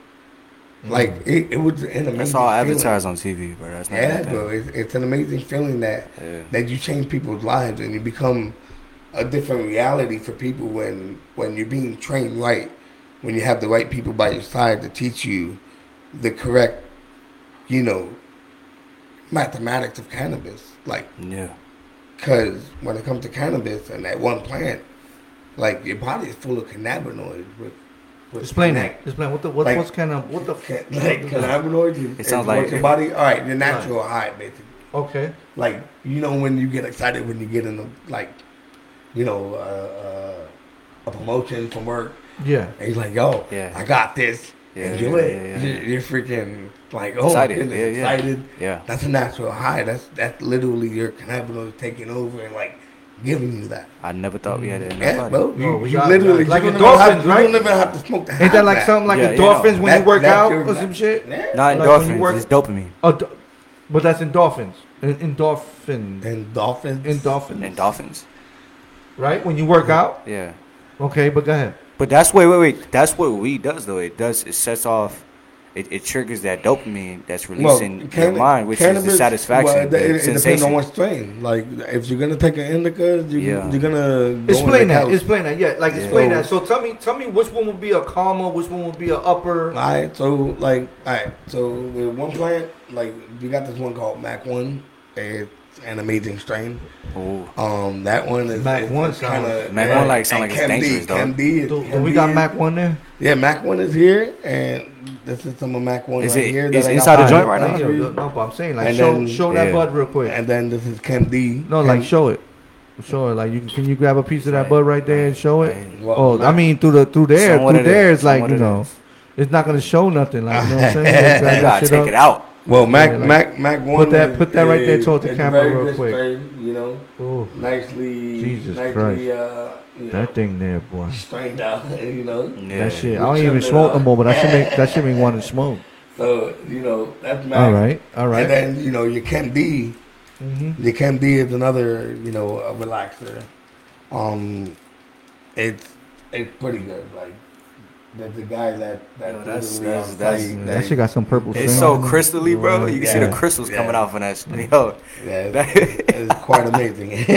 Mm. Like it, it was an amazing. That's all feeling. advertised on TV, bro. That's not Yeah, bro. It's, it's an amazing feeling that Yeah. that you change people's lives and you become a different reality for people when when you're being trained right, when you have the right people by your side to teach you the correct, you know, mathematics of cannabis. Like, Yeah. because when it comes to cannabis and that one plant, like your body is full of cannabinoids. With, with Explain that. Explain what the what, Like- what's kind of what the Ca- like cannabinoids is, It is sounds what like- your body. All right, your natural high, basically. okay. Like you know when you get excited when you get in the like, you know, uh, uh, a promotion from work, Yeah. and he's like, "Yo, Yeah. I got this." Yeah, and yeah, you it. yeah, yeah. You're, you're freaking like, "Oh, Excited, excited, yeah, yeah. excited." Yeah. That's a natural high. That's that's literally your cannabinoids taking over and like giving you that. I never thought we had it in mm. Yeah, our bro. No, You, we you got- literally like you don't even have, endorphins, you right? don't even have to smoke to Ain't that like something like Yeah, yeah, endorphins no. when That- you work out or some shit? Not Like when you endorphins. work- It's dopamine. Oh, do- but that's endorphins. En- Endorphin. And dolphins. Endorphins. Endorphins. Right? When you work out? Yeah. Okay, but go ahead. But that's wait, wait, wait. That's what weed does, though. It does. It sets off. It, it triggers that dopamine that's released in your mind, which is the satisfaction, well, it, the it depends on what strain. Like, if you're gonna take an indica, you, Yeah. you're gonna go Explain that. couch. Explain that. Yeah, like Yeah. explain So- that. So tell me, tell me which one would be a comma, which one would be a upper. All right, so like, all right, so with one plant, like, we got this one called Mac One. It's an amazing strain. Ooh. Um, that one is Mac is One kind of sounds- Mac One, like, sound like it's dangerous, though. Chem D, is- Do, do Chem we got is- Mac one there? Yeah, Mac One is here, and this is some of Mac One Is right it- here. is that inside the joint right the now? Yeah, country. no, but I'm saying like And show then- show that yeah. bud real quick. And then this is Chem D. No, like show it. Show it. Like you can you grab a piece of that bud right there and show it? Well, Oh, I mean through the through there, through it is, there it's like you know, it's not gonna show nothing. Like you know what I'm saying? You You grab You that gotta take it out. Well, Mac, Yeah, like- Mac, Mac one. that- is- put that right there is- towards the is camera real good quick. you know, Ooh, nicely, Jesus nicely, Christ. uh, you know, that thing there, boy. strained out, you know. Yeah. That shit. I don't even smoke no more, but that should make that should make me want to smoke. So you know that's Mac. All right, all right. And then you know your Chem D, hmm your Chem D is another you know a relaxer. Um, it's it's pretty good. Like the, the guy that that Yo, that's- literally that's- on that's- site, That shit got some purple. It's so on it. crystally, bro. You can see the crystals coming Yeah. off on that. shit. Yo, yeah, that- it's, it's quite amazing. yo,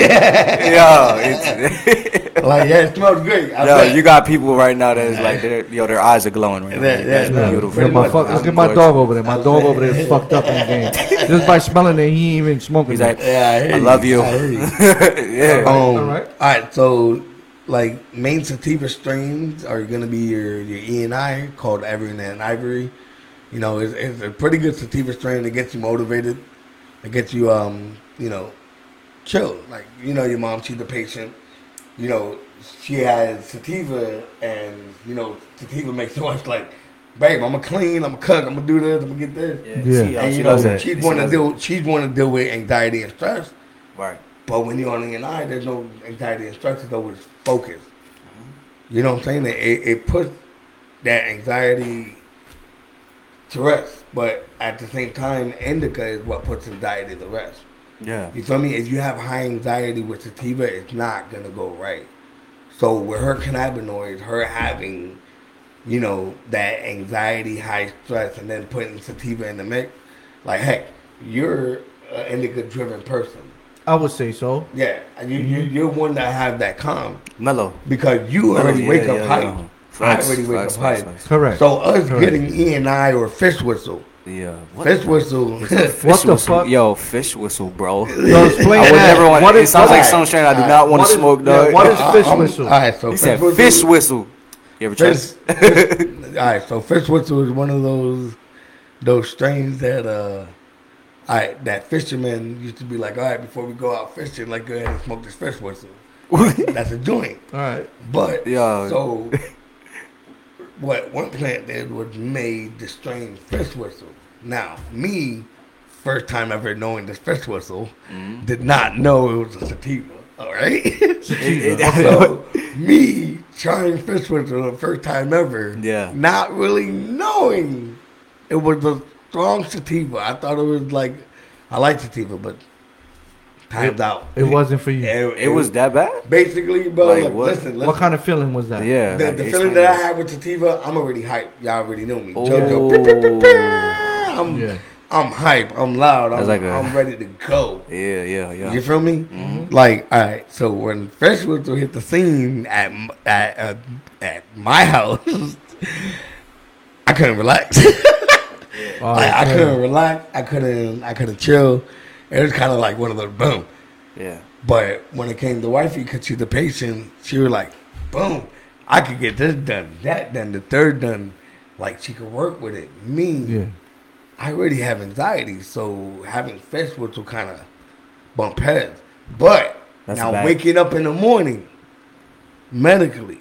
it's, like yeah, it smells great. I yo, bet. you got people right now that's like, yo, their eyes are glowing right now. Yeah, yeah, That's yeah. beautiful. Yeah, my much. fuck, look at my dog over there. My dog over there is fucked up in the game. Just by smelling it, he ain't even smoking. He's it. like, Yeah, I, hear I love you. I hear you. yeah. Um, All right. All right. So, like main sativa strains are gonna be your your E and I called Everin and Ivory. You know, it's, it's a pretty good sativa strain that gets you motivated. It gets you, um, you know, chill. Like you know, your mom, she's a patient. You know, she has sativa, and you know, sativa makes you want like, babe, I'm gonna clean, I'm gonna cook, I'm gonna do this, I'm gonna get this. Yeah. She, And she you does know, that. she's She want to does deal, she's want to deal with anxiety and stress. Right. But when you're on the eye, there's no anxiety and stress. It's always focus. You know what I'm saying? It, it puts that anxiety to rest. But at the same time, indica is what puts anxiety to rest. Yeah. You feel me? If you have high anxiety with sativa, it's not gonna go right. So with her cannabinoids, her having, you know, that anxiety, high stress, and then putting sativa in the mix, like heck, you're an indica-driven person. I would say so. Yeah, and you, you you're one that have that calm Mellow. because you already Yeah, wake yeah, up yeah, hype. yeah. I already wake facts, up facts, hype. facts. Correct. So us Correct. getting E and I or fish whistle, Yeah. What Fish whistle. Fish What the whistle. fuck? Yo, fish whistle, bro. Yo, explain I would that. never want. What It is- sounds like alright. some strain I do not want to is- smoke, yeah, dog. what is fish I'm- whistle? All right, so He said whistle- fish whistle. You ever tried? Fish, fish, all right, so fish whistle is one of those those strains that uh, all right, that fisherman used to be like, all right, before we go out fishing, like go ahead and smoke this fish whistle. That's a joint, All right. but Yeah. so what one plant did was made the strain fish whistle. Now me, first time ever knowing this fish whistle, Mm-hmm. did not know it was a sativa. All right. It- it- So me trying fish whistle the first time ever, Yeah. not really knowing it was a strong sativa. I thought it was like I like sativa, but times out. It wasn't for you. it was that bad. basically, bro. Like Like, what? listen, listen. What kind of feeling was that? Yeah. the, like, the feeling that I had with sativa, I'm already hyped. Y'all already know me. Oh. JoJo, I'm, Yeah. I'm hype. I'm loud. I'm, like a- I'm ready to go. Yeah, yeah, yeah. You feel me? Like, all right. So when Fresh Whistle hit the scene at at uh, at my house, I couldn't relax. Oh, Like, I couldn't relax. I couldn't. I couldn't chill. It was kind of like one of those boom. Yeah. But when it came to wifey, because she's the patient, she was like, boom, I could get this done, that done, the third done. Like she could work with it. Me, Yeah. I already have anxiety, so having fish whistle kind of bump heads. But That's now bad. waking up in the morning, medically,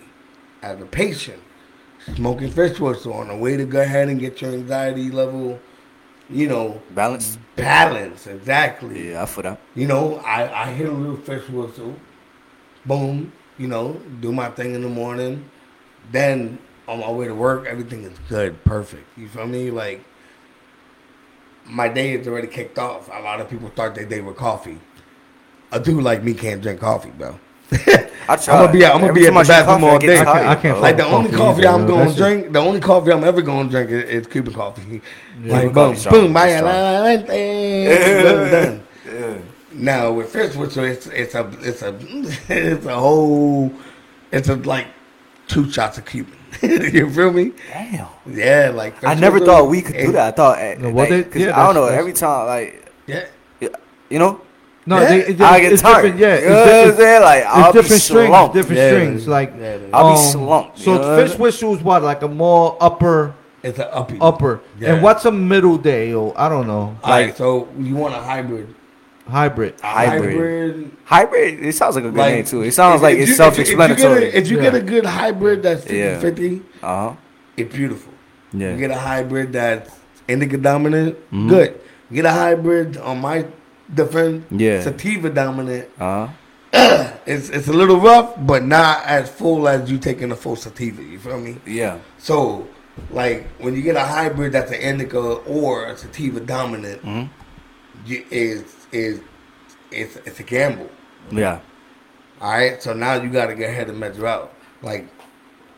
as a patient, smoking fish whistle on the way to go ahead and get your anxiety level, you know, Balance. balance exactly. Yeah, I feel that. You know, I, I hit a little fish whistle, boom, you know, do my thing in the morning. Then on my way to work, everything is good, perfect. You feel me? Like, my day is already kicked off. A lot of people start their day with coffee. A dude like me can't drink coffee, bro. I try. I'm gonna be, I'm gonna Every be at time the bathroom all get day. I can't- I can't. Like the only Coffee coffee I'm gonna That's drink, the only coffee I'm ever gonna drink is, is Cuban coffee. Yeah. Like boom, coffee boom, strong, bye, strong. boom, done. Yeah. Now with fish whistle, it's it's a it's a it's a whole it's a like two shots of Cuban. you feel me? Damn. Yeah, like I never thought we could do that. I thought, eh, No, what like, they- yeah, I don't know. Every time, like, Yeah, you know, No, Yeah. they, it, I get it's tired. different. Yeah, you know what I'm saying? Like, I'll be different strings. slumped. Different Yeah, strings. man. Like Yeah, man. I'll be um, slumped, So know? fish whistle is what like a more upper it's an uppy. upper. Yeah. And what's a middle day? Or I don't know. All right, so you want a hybrid? Hybrid. Hybrid. Hybrid. It sounds like a good like name too. It sounds if- like if it's you- self-explanatory. If you get a, if you get a good hybrid that's 50 Yeah. 50, Uh huh. it's beautiful. Yeah. You get a hybrid that's indica dominant, Mhm. good. You get a hybrid on my different Yeah. sativa dominant. Uh huh. It's it's a little rough, but not as full as you taking a full sativa. You feel me? Yeah. So, like when you get a hybrid that's an indica or a sativa dominant, Mhm. you, is is it's it's a gamble. Yeah. All right, so now you got to go ahead and measure out. Like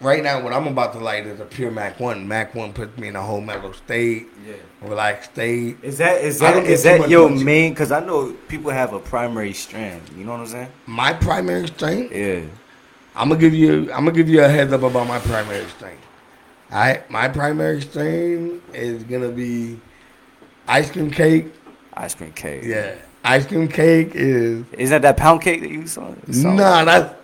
right now, what I'm about to light is a pure Mac One. Mac One puts me in a whole mellow state, Yeah. relaxed state. Is that is I that is that much your main? Because I know people have a primary strand. You know what I'm saying? My primary strain. Yeah. I'm gonna give you. I'm gonna give you a heads up about my primary strain. Right, my primary strain is gonna be ice cream cake. Ice cream cake. Yeah, ice cream cake is Isn't that that pound cake that you saw? saw? nah. That's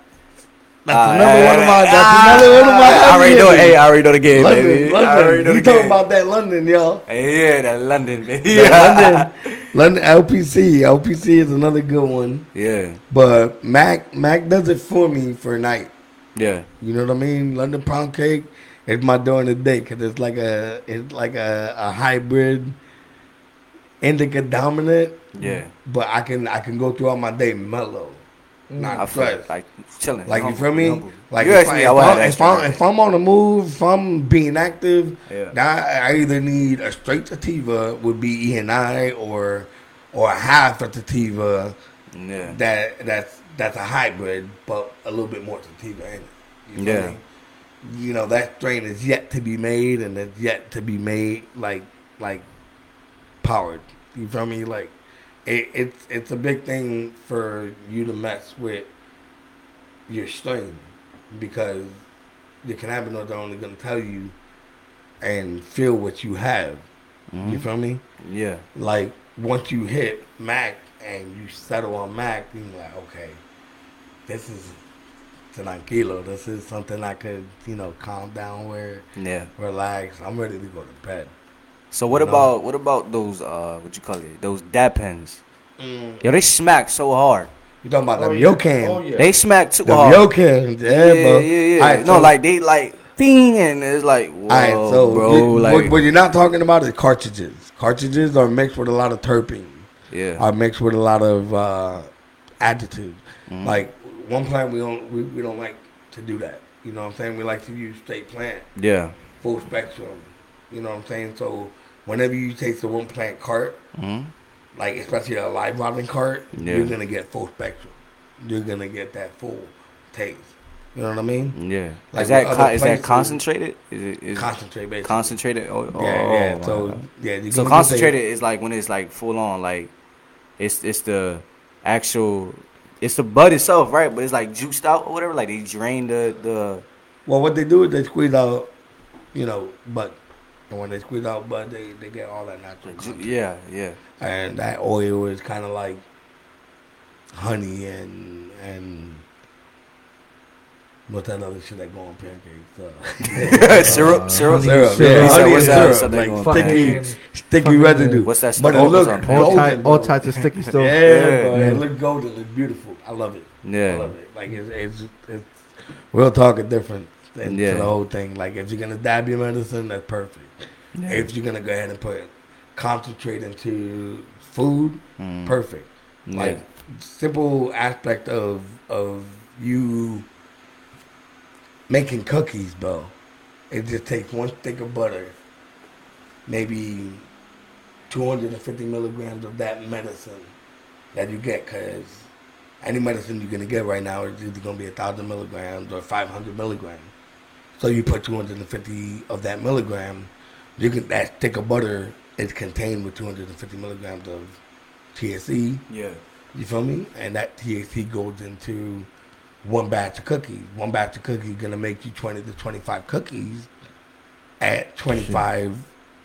that's another one of my. That's ah, another one of my. I already know. Hey. I already know the game, London, baby. I already know You the talking game. about that London, y'all? Yeah, that London, baby. That London, London LPC. LPC is another good one. Yeah. But Mac Mac does it for me for a night. Yeah. You know what I mean? London pound cake is my during the day because it's like a it's like a, a hybrid indica dominant. Yeah. But I can I can go throughout my day mellow, I not feel stressed. like chilling. Like you feel me? humble. Like you if, asked I, me, if, I I, asked if, I'm, that. if I'm on the move, if I'm being active, Yeah. now I I either need a straight sativa would be E and I or or a half a sativa Yeah. that that's that's a hybrid, but a little bit more sativa in it. You feel Yeah. me? You know that strain is yet to be made, and it's yet to be made like like powered. You feel me? Like it, it's it's a big thing for you to mess with your strain because the cannabinoids are only going to tell you and feel what you have. You mm-hmm. feel me? Yeah. Like once you hit Mac and you settle on Mac, you're like, okay, this is tranquilo. This is something I could, you know, calm down with, Yeah. relax. I'm ready to go to bed. So what No. about what about those uh what you call it? Those dab pens. Mm. Yo, they smack so hard. You talking about Oh, them yeah. Yocan? Oh, yeah. They smack too Them hard. Yocan, yeah, yeah, bro. yeah, yeah. Alright, no, so- like they like ding and it's like whoa, Alright, so bro, you- like what, what you're not talking about is cartridges. Cartridges are mixed with a lot of terpene. yeah, Are mixed with a lot of uh, adjectives. Mhm. Like one plant, we don't we, we don't like to do that. You know what I'm saying? We like to use state plant, yeah. full spectrum. You know what I'm saying? So whenever you take the one plant cart, hmm like especially a live rosin cart, Yeah. you're gonna get full spectrum. You're gonna get that full taste. You know what I mean? Yeah. Like is that co- is that concentrated? Is it is Concentrate, basically. concentrated? Oh, oh, Yeah, yeah. my So God. yeah, so concentrated is like when it's like full on, like it's it's the actual it's the bud itself, right? But it's like juiced out or whatever. Like they drain the the Well, what they do is they squeeze out, you know, bud. And when they squeeze out bud, they, they get all that natural content. yeah yeah And that oil is kind of like honey and and what's that other shit that go on pancakes? Uh, syrup syrup. syrup, syrup. yeah, What's honey and that- syrup, like sticky, Fucking- sticky fucking- residue. What's that But it look all, golden, type, all types of sticky stuff. Yeah, Yeah. bro, Yeah. it look golden. It's beautiful. I love it. Yeah, I love it. Like it's it's, it's we'll talk it different into Yeah. the whole thing. Like if you're gonna dab your medicine, that's perfect. Yeah. If you're gonna go ahead and put concentrate into food, Mm. perfect. Yeah. Like simple aspect of of you making cookies, bro. It just takes one stick of butter, maybe 250 milligrams of that medicine that you get, because any medicine you're gonna get right now is either gonna be a thousand milligrams or 500 milligrams. So you put 250 of that milligram, you can that stick of butter is contained with 250 milligrams of THC. yeah You feel me? And that THC goes into one batch of cookies. One batch of cookies gonna make you 20 to 25 cookies at 25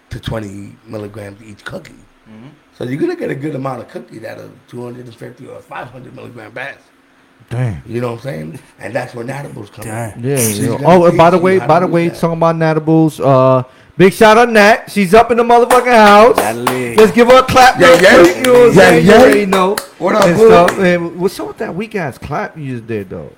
to 20 milligrams each cookie. Mhm. So you're gonna get a good amount of cookies out of 250 or 500 milligram batch. Damn. You know what I'm saying? And that's where Natables come Damn. in. Yeah. She's yeah. Oh, and by the way, by the way, that. talking about Natables, uh, big shout out Nat. She's up in the motherfucking house. Natalie. Let's give her a clap. Yeah, real yeah. quick, You know what I'm Yeah, saying? You yeah. already know. What up, and stuff. And what's up with that weak ass clap you just did though?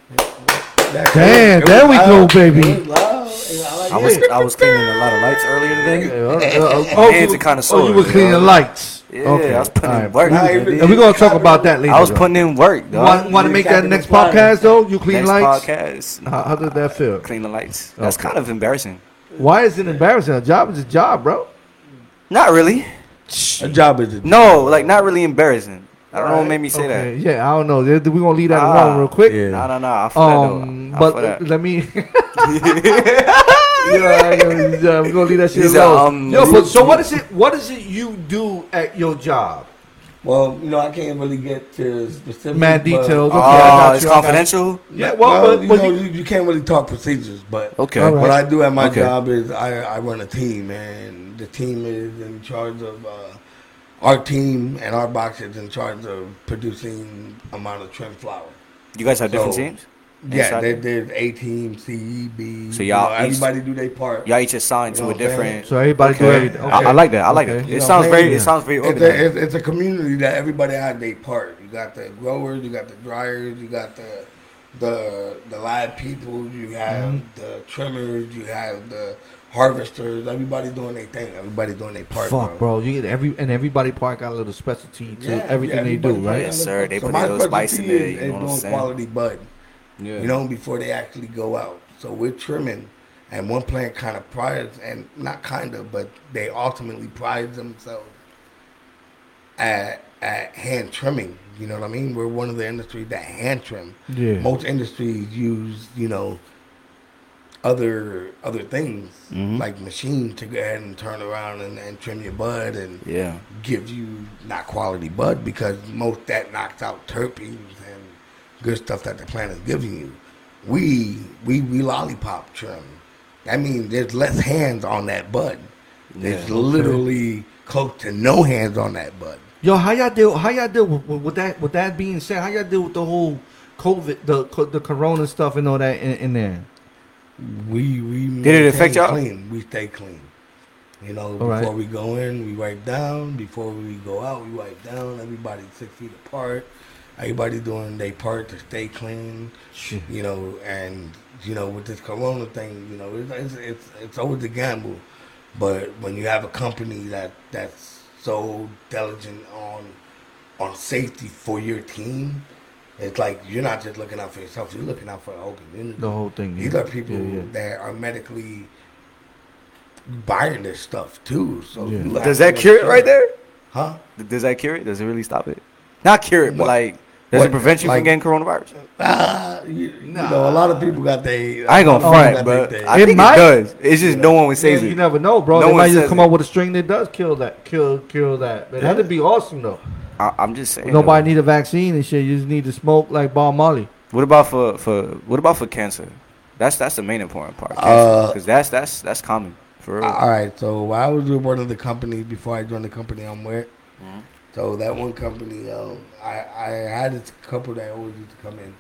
That- Damn, it there we go, loud. baby. Was. I like I it. was I was cleaning a lot of lights earlier today. oh, hands you- are kinda Oh, you were you cleaning know? the lights. Yeah, I was putting in work. Nah, And we're gonna talk about that later. I was though. putting in work, dog. Want, want to make that next Fly. podcast though? You clean Next lights. podcast. How, how did that feel? Clean the lights. That's Okay. kind of embarrassing. Why is it embarrassing? A job is a job, bro. Not really. A job is a job. No, like not really embarrassing. I don't know what made me say Okay, that. Yeah, I don't know. We're gonna leave that Ah, alone real quick. yeah. No, no, no. I feel Um, that though. I but that. let me. yeah, yeah, we're gonna leave that shit He said, alone. um, Yo, but so what is it? What is it you do at your job? Well, you know, I can't really get to specific Mad details. Okay, Oh, I got it's you, confidential. Yeah, well, but- you but know, you- you, you can't really talk procedures, but Okay. All right. what I do at my Okay. job is I, I run a team, and the team is in charge of uh, our team, and our box is in charge of producing amount of trim flower. You guys have different teams. Yeah, Inside there, there? there's A team, C, E, B. So you y'all know, each- everybody do their part. Y'all each assigned You to know a what I'm saying? different. So everybody do Okay. everything. I, I like that. I like Okay. it. It know sounds what I'm very. It sounds very It's a, it's, it's a community that everybody has their part. You got the growers, you got the dryers, you got the the the lab people, you have Mm-hmm. the trimmers, you have the harvesters. Everybody doing their thing. Everybody doing their part. Fuck, bro. You get every and everybody part got a little specialty to Yeah, everything yeah, they do, right? Yes, sir. They so put my a little spice in specialty there, is- you is know what I'm saying? quality bud. Yeah. You know, before they actually go out. So we're trimming, and one plant kind of prides, and not kind of, but they ultimately pride themselves at at hand trimming. You know what I mean? We're one of the industries that hand trim. Yeah. Most industries use, you know, other other things Mhm. like machine to go ahead and turn around and, and trim your bud and Yeah. give you not quality bud because most that knocks out terpenes and good stuff that the plant is giving you. We we we lollipop trim. That means there's less hands on that bud. It's Yeah. literally close to no hands on that bud. Yo, how y'all deal? How y'all deal with, with, with that? With that being said, how y'all deal with the whole COVID, the the Corona stuff and all that in, in there? We we Did it affect y'all? Clean. We stay clean. You know, before right. we go in, we wipe down. Before we go out, we wipe down. Everybody six feet apart. Everybody doing their part to stay clean. Shit. You know, and you know with this Corona thing, you know, it's it's it's, it's always a gamble. But when you have a company that that's so diligent on on safety for your team, it's like you're not just looking out for yourself; you're looking out for the whole community. The whole thing. These yeah. are people Yeah, yeah. that are medically buying this stuff too. So Yeah. Does that cure it right there? Huh? Does that cure it? Does it really stop it? Not cure it, but like, does What? it prevent you Like- from getting coronavirus? Ah, you, you know, a lot of people got they. I ain't gonna a lot of front, but got they- I It might. it does. It's just no one would say Yeah, it. you never know, bro. No they one might just come it. up with a string that does kill that, kill, kill that. But that'd be awesome though. I, I'm just saying. Nobody though. need a vaccine and shit. You just need to smoke like Bob Marley. What about for for what about for cancer? That's that's the main important part. Uh, Because that's that's that's common for real. All right, so I was with one of the companies before I joined the company I'm with. Mhm. So that one company, um, I I had a couple that always used to come in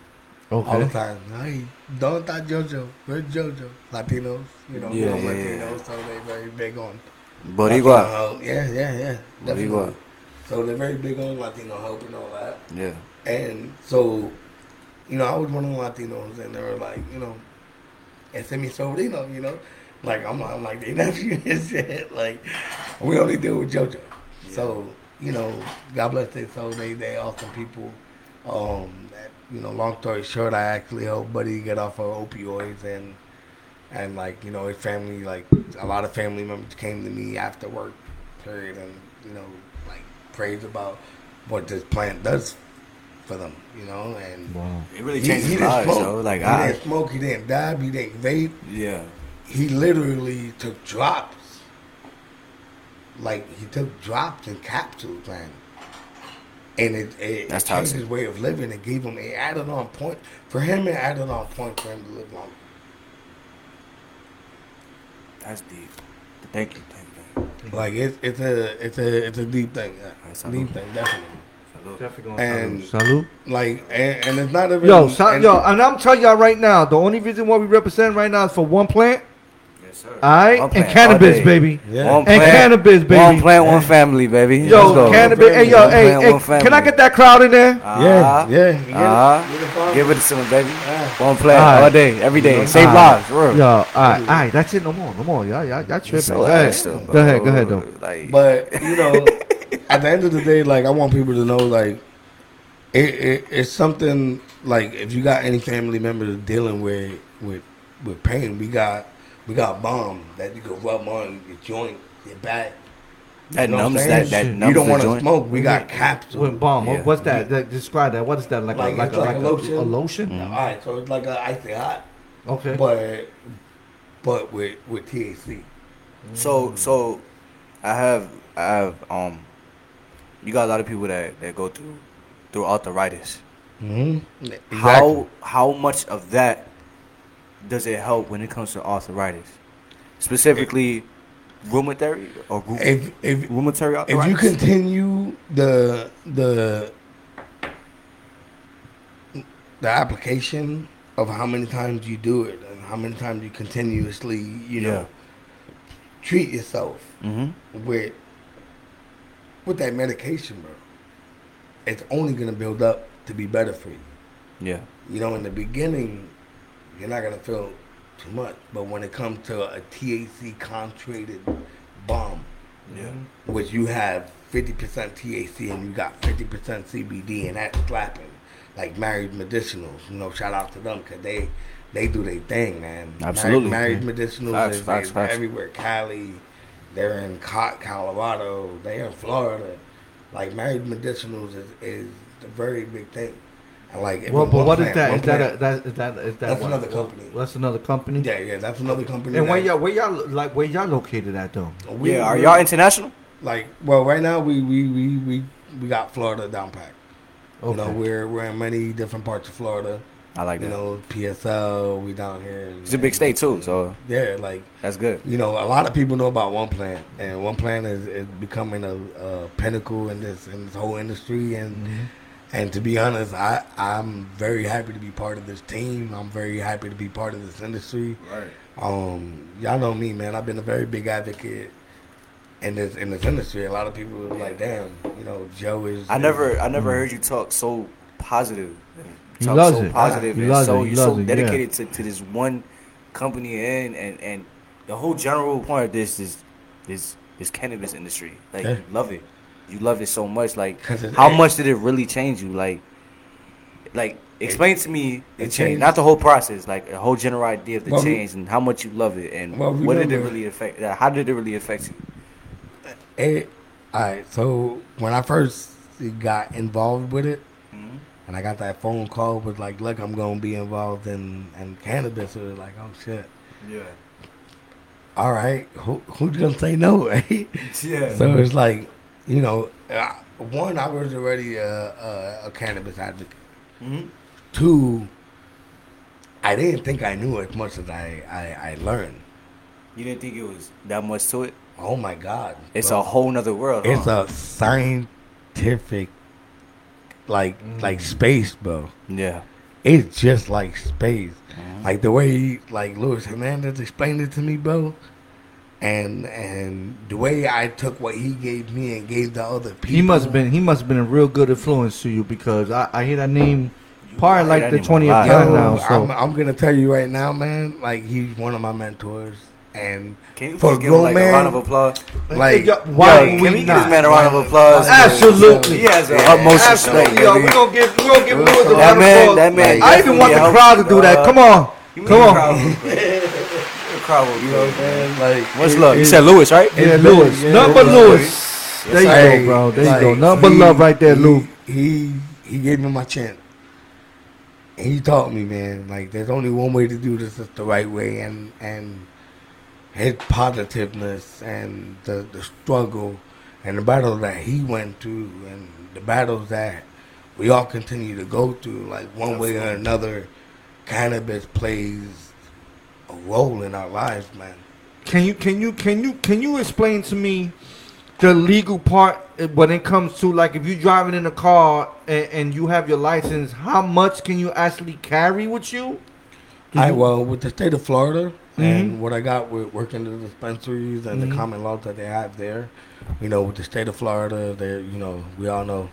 all the time. Hey, don't that JoJo? Where's JoJo? Latinos, you know, Yeah, yeah, yeah, Latinos, yeah. so they very big on. Boricua. Latino. Yeah, yeah, yeah. Definitely. Boricua. So they're very big on Latino help and all that. Yeah. And so, you know, I was one of the Latinos, and they were like, you know, ese mi sobrino, you know, like I'm, I'm like they nephew and shit. Like we only deal with JoJo. So you know, God bless their soul. They they awesome people. Um, that, you know, long story short, I actually helped Buddy get off of opioids and and like you know his family, like a lot of family members came to me after work, period, and you know like praise about what this plant does for them, you know, and Wow. It really he, changes he didn't lives, smoke. though. Like he I, didn't smoke. He didn't dab. He didn't vape. yeah. He literally took drops. Like he took drops and capsules, man. And it, it That's changed his way of living. It gave him. It added on point for him. It added on point for him to live longer. That's deep. Thank you. Thank you. Thank Like it's it's a it's a it's a deep thing. Yeah. That's deep thing, definitely. you. Definitely And- salute. Like and, and it's not even Yo, sal- and- yo, and I'm telling y'all right now, the only reason why we represent right now is for one plant, Yes, sir. all right, and cannabis, baby, Yeah. One and plant, cannabis, baby. One plant, one family, baby. Let's Yo, cannabis. Hey, yo, One hey, plant, hey, one family. can I get that crowd in there? Uh-huh. Yeah, yeah. You? Uh-huh. You get the problem? Give it to them, baby. Yeah. One plant All right. all day, every day. Save All right. lives, real. Yo, all right, all right, that's it. No more, no more. Y'all, y'all, y'all tripping. So Go ahead, still, go ahead, go ahead, though. Like, But you know, at the end of the day, like I want people to know, like it, it it's something like if you got any family members dealing with with with pain, we got we got balm that you can rub on your joint, your back. that You know numbs that that Shit. numbs you don't want to smoke. We got capsules. With balm, Yeah. what's that? that? Describe that. What is that? Like, Like, a like, a, like like a a, lotion. a lotion? All right, so it's like a icy hot, Okay. but but with with THC. So so, I have I have um, you got a lot of people that that go through through arthritis. Mm-hmm. How how much of that does it help when it comes to arthritis, specifically rheumatoid or rheu- If if rheumatoid if you continue the the the application of how many times you do it and how many times you continuously you know Yeah. treat yourself hmm with with that medication bro it's only going to build up to be better for you Yeah. you know in the beginning you're not going to feel too much but when it comes to a THC concentrated balm Yeah. which you have 50% THC and you got 50% CBD, and that's slapping. Like Mary's Medicinals, you know, shout out to them because they they do their thing, man. Absolutely. married, Mary's Medicinals Facts, is, facts, facts. everywhere. Cali, they're in Colorado, they're in Florida. Like Mary's Medicinals is, is a very big thing. And like, if Well, but what is plant- that? one Is that, a, that is that is that That's what- another what- company. That's another company. yeah, yeah, that's another company. And where y'all where y'all like where y'all located at though? we- yeah. Are y'all international? like well right now we we we we, we got Florida down packed. Okay. You know, we're we're in many different parts of Florida. I like that. You that. know, PSL, we down here. It's a big state too, so Yeah, like that's good. you know, a lot of people know about One Plant, and One Plant is, is becoming a, a pinnacle in this in this whole industry. And Mm-hmm. And to be honest, I I'm very happy to be part of this team. I'm very happy to be part of this industry. Right. Um, y'all know me, man. I've been a very big advocate in this in this industry. A lot of people are like, damn, you know, Joe is. I never, I never heard you talk so positive. He Talk loves so it. positive He and loves so it. He you're so loves it, yeah. dedicated to, to this one company and and and the whole general point of this is is this cannabis industry. Like Yeah. love it, you love it so much. Like, how much did it really change you? Like like explain to me the it change, changed- not the whole process, like a whole general idea of the Well, we- change and how much you love it and Well, what did it really affect? uh, How did it really affect you? It, all right, so when I first got involved with it, Mhm. and I got that phone call was like, look, I'm gonna be involved in, in cannabis. It was like, oh shit. Yeah, All right, who who's gonna say no? Right? yeah. so it's like, you know, uh, one, I was already a, a, a cannabis advocate. hmm Two, I didn't think I knew as much as I, I, I learned. You didn't think it was that much to it? Oh my God. It's bro. a whole nother world. It's huh? a scientific, like like space, bro. yeah. It's just like space. Mhm. Like the way like Luis Hernandez explained it to me, bro. And and the way I took what he gave me and gave the other people. He must have been he must have been a real good influence to you because I, I hear that name I probably hear like the twentieth lot. time Yo, now. So I'm, I'm gonna tell you right now, man. Like he's one of my mentors, and Can you For please give him like grown a round of man, applause? like Yo, Yo, why can would we we give this not? man a round of applause? Absolutely. He has the Yeah. utmost Absolutely, respect. yo, baby. we gonna give we gonna give Lewis a round of applause. that man I even want the crowd to do that. Come on, come on. crowd will- the crowd will you know what I'm saying? Like What's it- love? You said Lewis, right? Yeah, It's Lewis. been- Nothing but Lewis. There you Like- go, bro. There you go. Nothing but love right there, he- Lou. He he gave me my chance. And he taught me, man, like there's only one way to do this is the right way and and his positiveness and the, the struggle and the battles that he went through and the battles that we all continue to go through, like one way or another, cannabis plays a role in our lives, man. Can you can you can you can you explain to me the legal part when it comes to like if you're driving in a car and, and you have your license, how much can you actually carry with you? Do I you- well with the state of Florida Mhm. and what I got with working the dispensaries and Mhm. the common laws that they have there, you know, with the state of Florida, there, you know, we all know,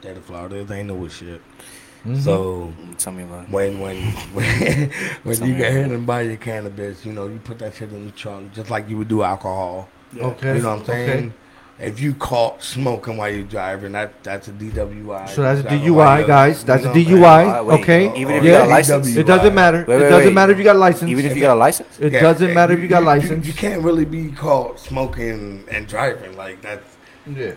state of Florida, they know what shit. Mhm. So Tell me about it. when when when, when you me go about ahead and buy your cannabis, you know, you put that shit in the trunk just like you would do alcohol. okay, You know what I'm saying? okay. If you caught smoking while you're driving, that that's a DWI. So that's a DUI, guys. That's you a know what I'm DUI. Uh, wait, okay. even if you yeah. got a license? It doesn't matter. Wait, it wait, doesn't wait. matter if you got a license. Even if you got a license? it Yeah, doesn't yeah, matter if you got a license. You, can't really be caught smoking and driving like that's. yeah.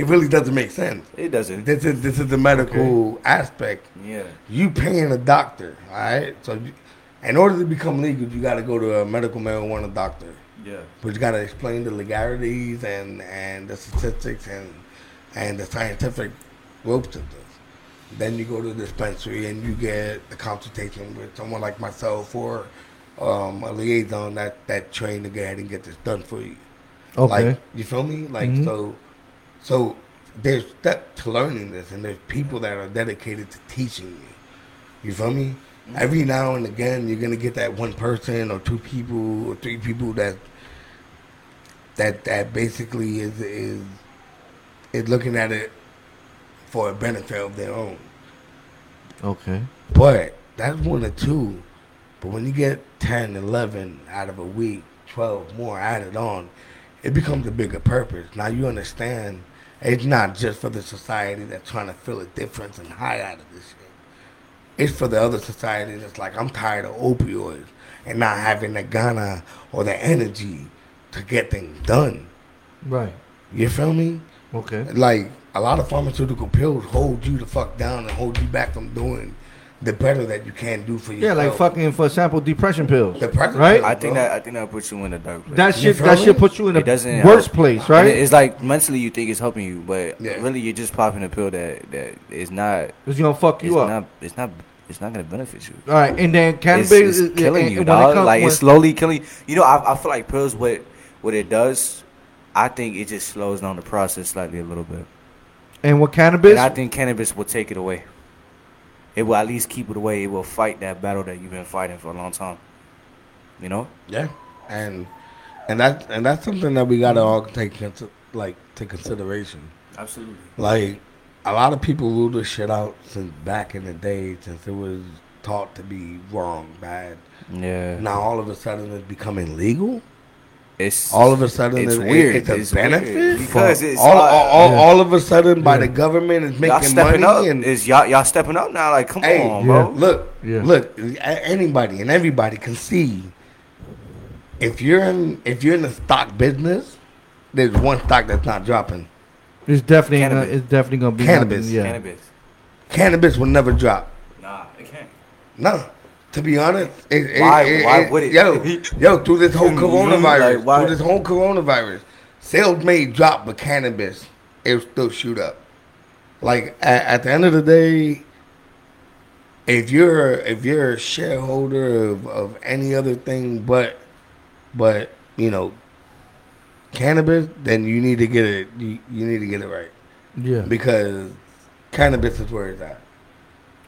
It really doesn't make sense. It doesn't. This is this is the medical aspect. Yeah. You paying a doctor, all right? So, you, in order to become legal, you got to go to a medical marijuana doctor. Yeah. But you got to explain the legalities and and the statistics and and the scientific ropes of this. Then you go to the dispensary and you get the consultation with someone like myself or um, a liaison that that trained to go ahead and get this done for you. Okay. Like you feel me? Like Mhm. so so there's depth to learning this and there's people that are dedicated to teaching you. You feel me? Every now and again you're gonna get that one person or two people or three people that that that basically is is is looking at it for a benefit of their own. okay. But that's one or two. But when you get 10, 11 out of a week, 12 more added on, it becomes a bigger purpose. Now you understand it's not just for the society that's trying to feel a difference and high out of this shit. It's for the other society that's like, I'm tired of opioids and not having the ghana or the energy to get things done. Right. You feel me? Okay. like a lot of pharmaceutical pills hold you the fuck down and hold you back from doing the better that you can do for yourself. Yeah, like fucking for example, depression pills. Depression right? pills. I think that I think that puts you in a dark place. That shit. That shit puts you in It the doesn't worst help. place, right? it- It's like mentally you think it's helping you, but Yeah. really you're just popping a pill that that is not. It's gonna fuck It's you up. not. It's not. it's not gonna benefit you. All right, and then cannabis it's is- killing and you, when it dog. comes- Like it's slowly killing. You know, I, I feel like pills. What what it does, I think it just slows down the process slightly a little bit. and with cannabis, And I think cannabis will take it away. It will at least keep it away. It will fight that battle that you've been fighting for a long time. You know? Yeah, and and that and that's something that we gotta all take into like to consideration. Absolutely. Like a lot of people rule this shit out since back in the day, since it was taught to be wrong, bad. Yeah. Now all of a sudden it's becoming legal. It's All of a sudden it's it- weird. It's a It's benefit weird because it's all, uh, all, all, Yeah. all of a sudden by Yeah. the government is y'all making stepping money up. and Is y'all y'all stepping up now? Like, come Hey, on, yeah. bro. Look, Yeah. look. Anybody and everybody can see if you're in if you're in the stock business, there's one stock that's not dropping. it's definitely gonna, it's definitely gonna be Cannabis. nothing, yeah. Cannabis. Cannabis will never drop. Nah, it can't. No. To be honest, it, it- Why- it- why it- would it? Yo, yo, through this whole coronavirus, like, why- through this whole coronavirus, sales may drop, but cannabis it will still shoot up. Like at, at the end of the day, if you're if you're a shareholder of, of any other thing but but you know cannabis, then you need to get it. You, you need to get it right Yeah, because cannabis is where it's at.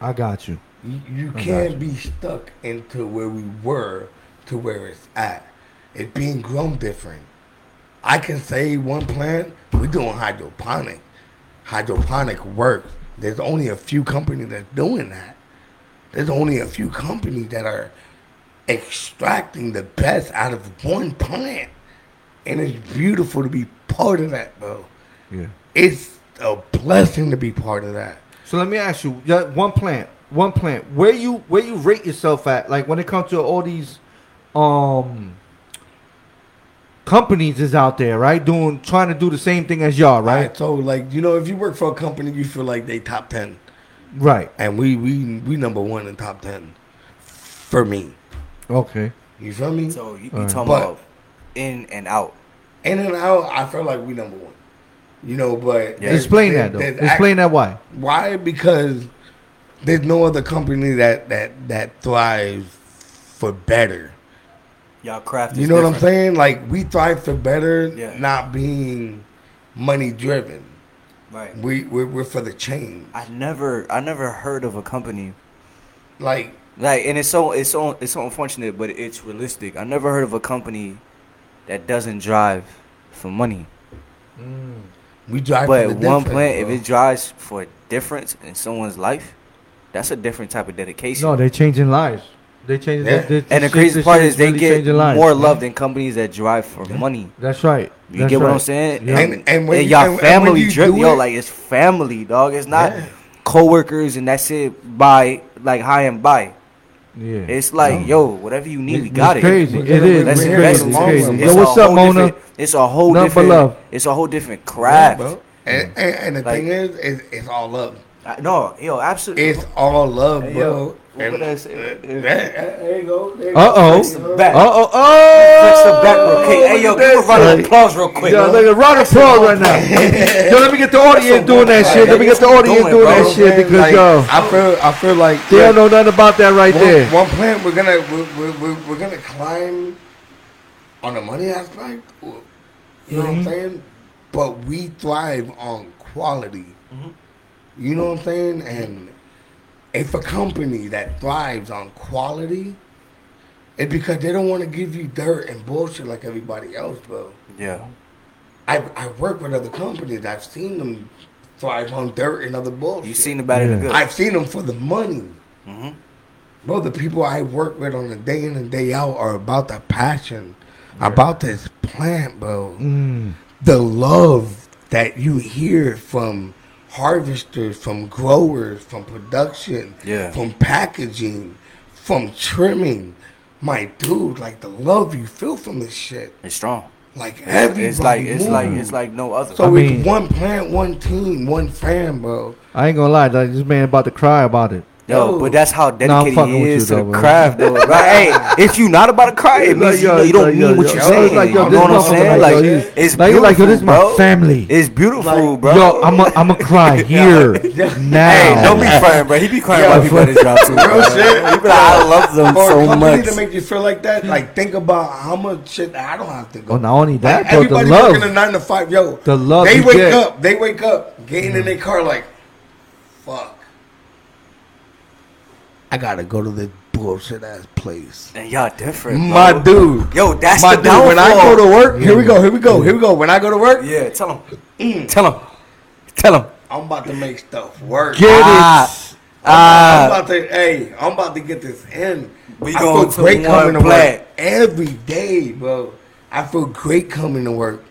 I got you. You, you I got can't be stuck into where we were to where it's at. It's being grown different. I can say one plant, we're doing hydroponic. Hydroponic works. There's only a few companies that's doing that. There's only a few companies that are extracting the best out of one plant. And it's beautiful to be part of that, bro. Yeah. It's a blessing to be part of that. So let me ask you, one plant, one plant. Where you where you rate yourself at? Like when it comes to all these um companies is out there, right? Doing trying to do the same thing as y'all, Right. right? So like you know, if you work for a company, you feel like they top ten, Right. and we we we number one in top ten, for me. Okay. You feel me? So you, you Alright. talking But- about in and out? In and out, I feel like we number one. You know, but Yeah. Explain that though. there's Explain that why. Why? Because there's no other company that that that thrives for better. Y'all craft. You know what I'm saying? Like we thrive for better, Yeah. not being money driven. Right. We we're, we're for the change. I never, I never heard of a company Like like, and it's so, it's so, it's so unfortunate, but it's realistic. I never heard of a company that doesn't drive for money. Mm. we drive. for But one difference, plant, if it drives for a difference in someone's life, that's a different type of dedication. No, they're changing lives. They changing. Yeah. they- they- and the crazy shit- part this is they really get lives. more love than companies that drive for money. That's right. You That's get what I'm saying? Yeah. And, and when and you- y'all and- and when family you drip, yo, it- like it's family, dog. It's not Yeah. coworkers and that's it. By like high and by. Yeah. It's like, yo, whatever you need, we It's got it. crazy. We're It gonna- is. we're Let's It's here invest crazy. the in It's crazy. run, Yo, what's up, whole Mona? It's a whole Nothing different. love. It's a whole different craft. bro. And, and, and the thing is, is, it's all love. I- no, yo, absolutely. It's all love, Hey, bro. yo, And- what there, there you go. There you Uh oh. Fix the back. Uh oh. Oh. Fix the back real quick. Hey, yo, give a round of applause real quick. Yo, look at round of applause right now. yo, let me get the audience doing that shit. Let me get the audience Doing, doing bro. that shit because Like, yo, I feel, I feel like they don't know nothing about that right one, there. one plant we're gonna we're, we're, we're, we're gonna climb on the money aspect. You know what I'm saying? But we thrive on quality. You know what I'm saying? And if a company that thrives on quality, it's because they don't want to give you dirt and bullshit like everybody else, bro. Yeah. I I work with other companies. I've seen them thrive on dirt and other bullshit. You've seen about bad and the Yeah. good. I've seen them for the money. hmm Bro, the people I work with on a day in and day out are about the passion, about this plant, bro. Mm. The love that you hear from harvesters, from growers, from production, Yeah. from packaging, from trimming. My dude, like the love you feel from this shit. It's strong. Like everybody. It's like it's like it's like no other. So I it's mean- one plant, one team, one fan, bro. I ain't gonna lie, like, this man about to cry about it. Yo, Yo. but that's how dedicated fucking he is you to though, the craft, though. Like, hey, if you not about to cry, it means you, Like, yo, you don't like, mean yo, what yo, you yo, saying. like, yo, you this know what I'm saying? like, Like, yo, you- it's like, beautiful, like, yo, this is my bro. family. It's beautiful, Like, bro. Yo, I'm a, I'm a cry here now. Hey, don't be crying, bro. He be crying Yo, while people at his job too. Real bro. shit. He be like, I love them For a so company much. to make you feel like that, like think about how much shit I don't have to go. Oh, not only that, Like, but everybody love. working a nine to five, yo. The love They wake up. They wake up, getting in their car like, fuck. I gotta go to this bullshit ass place. And y'all different, bro. My dude. Yo, that's My the dude, when I go to work, here we go, here we go, here we go. When I go to work, Yeah, tell him. Tell him. Tell him. I'm about to make stuff work. Get Ah. it. I'm Ah, about to, hey, I'm about to get this in. We I feel to great one coming to work every day, bro. I feel great coming to work.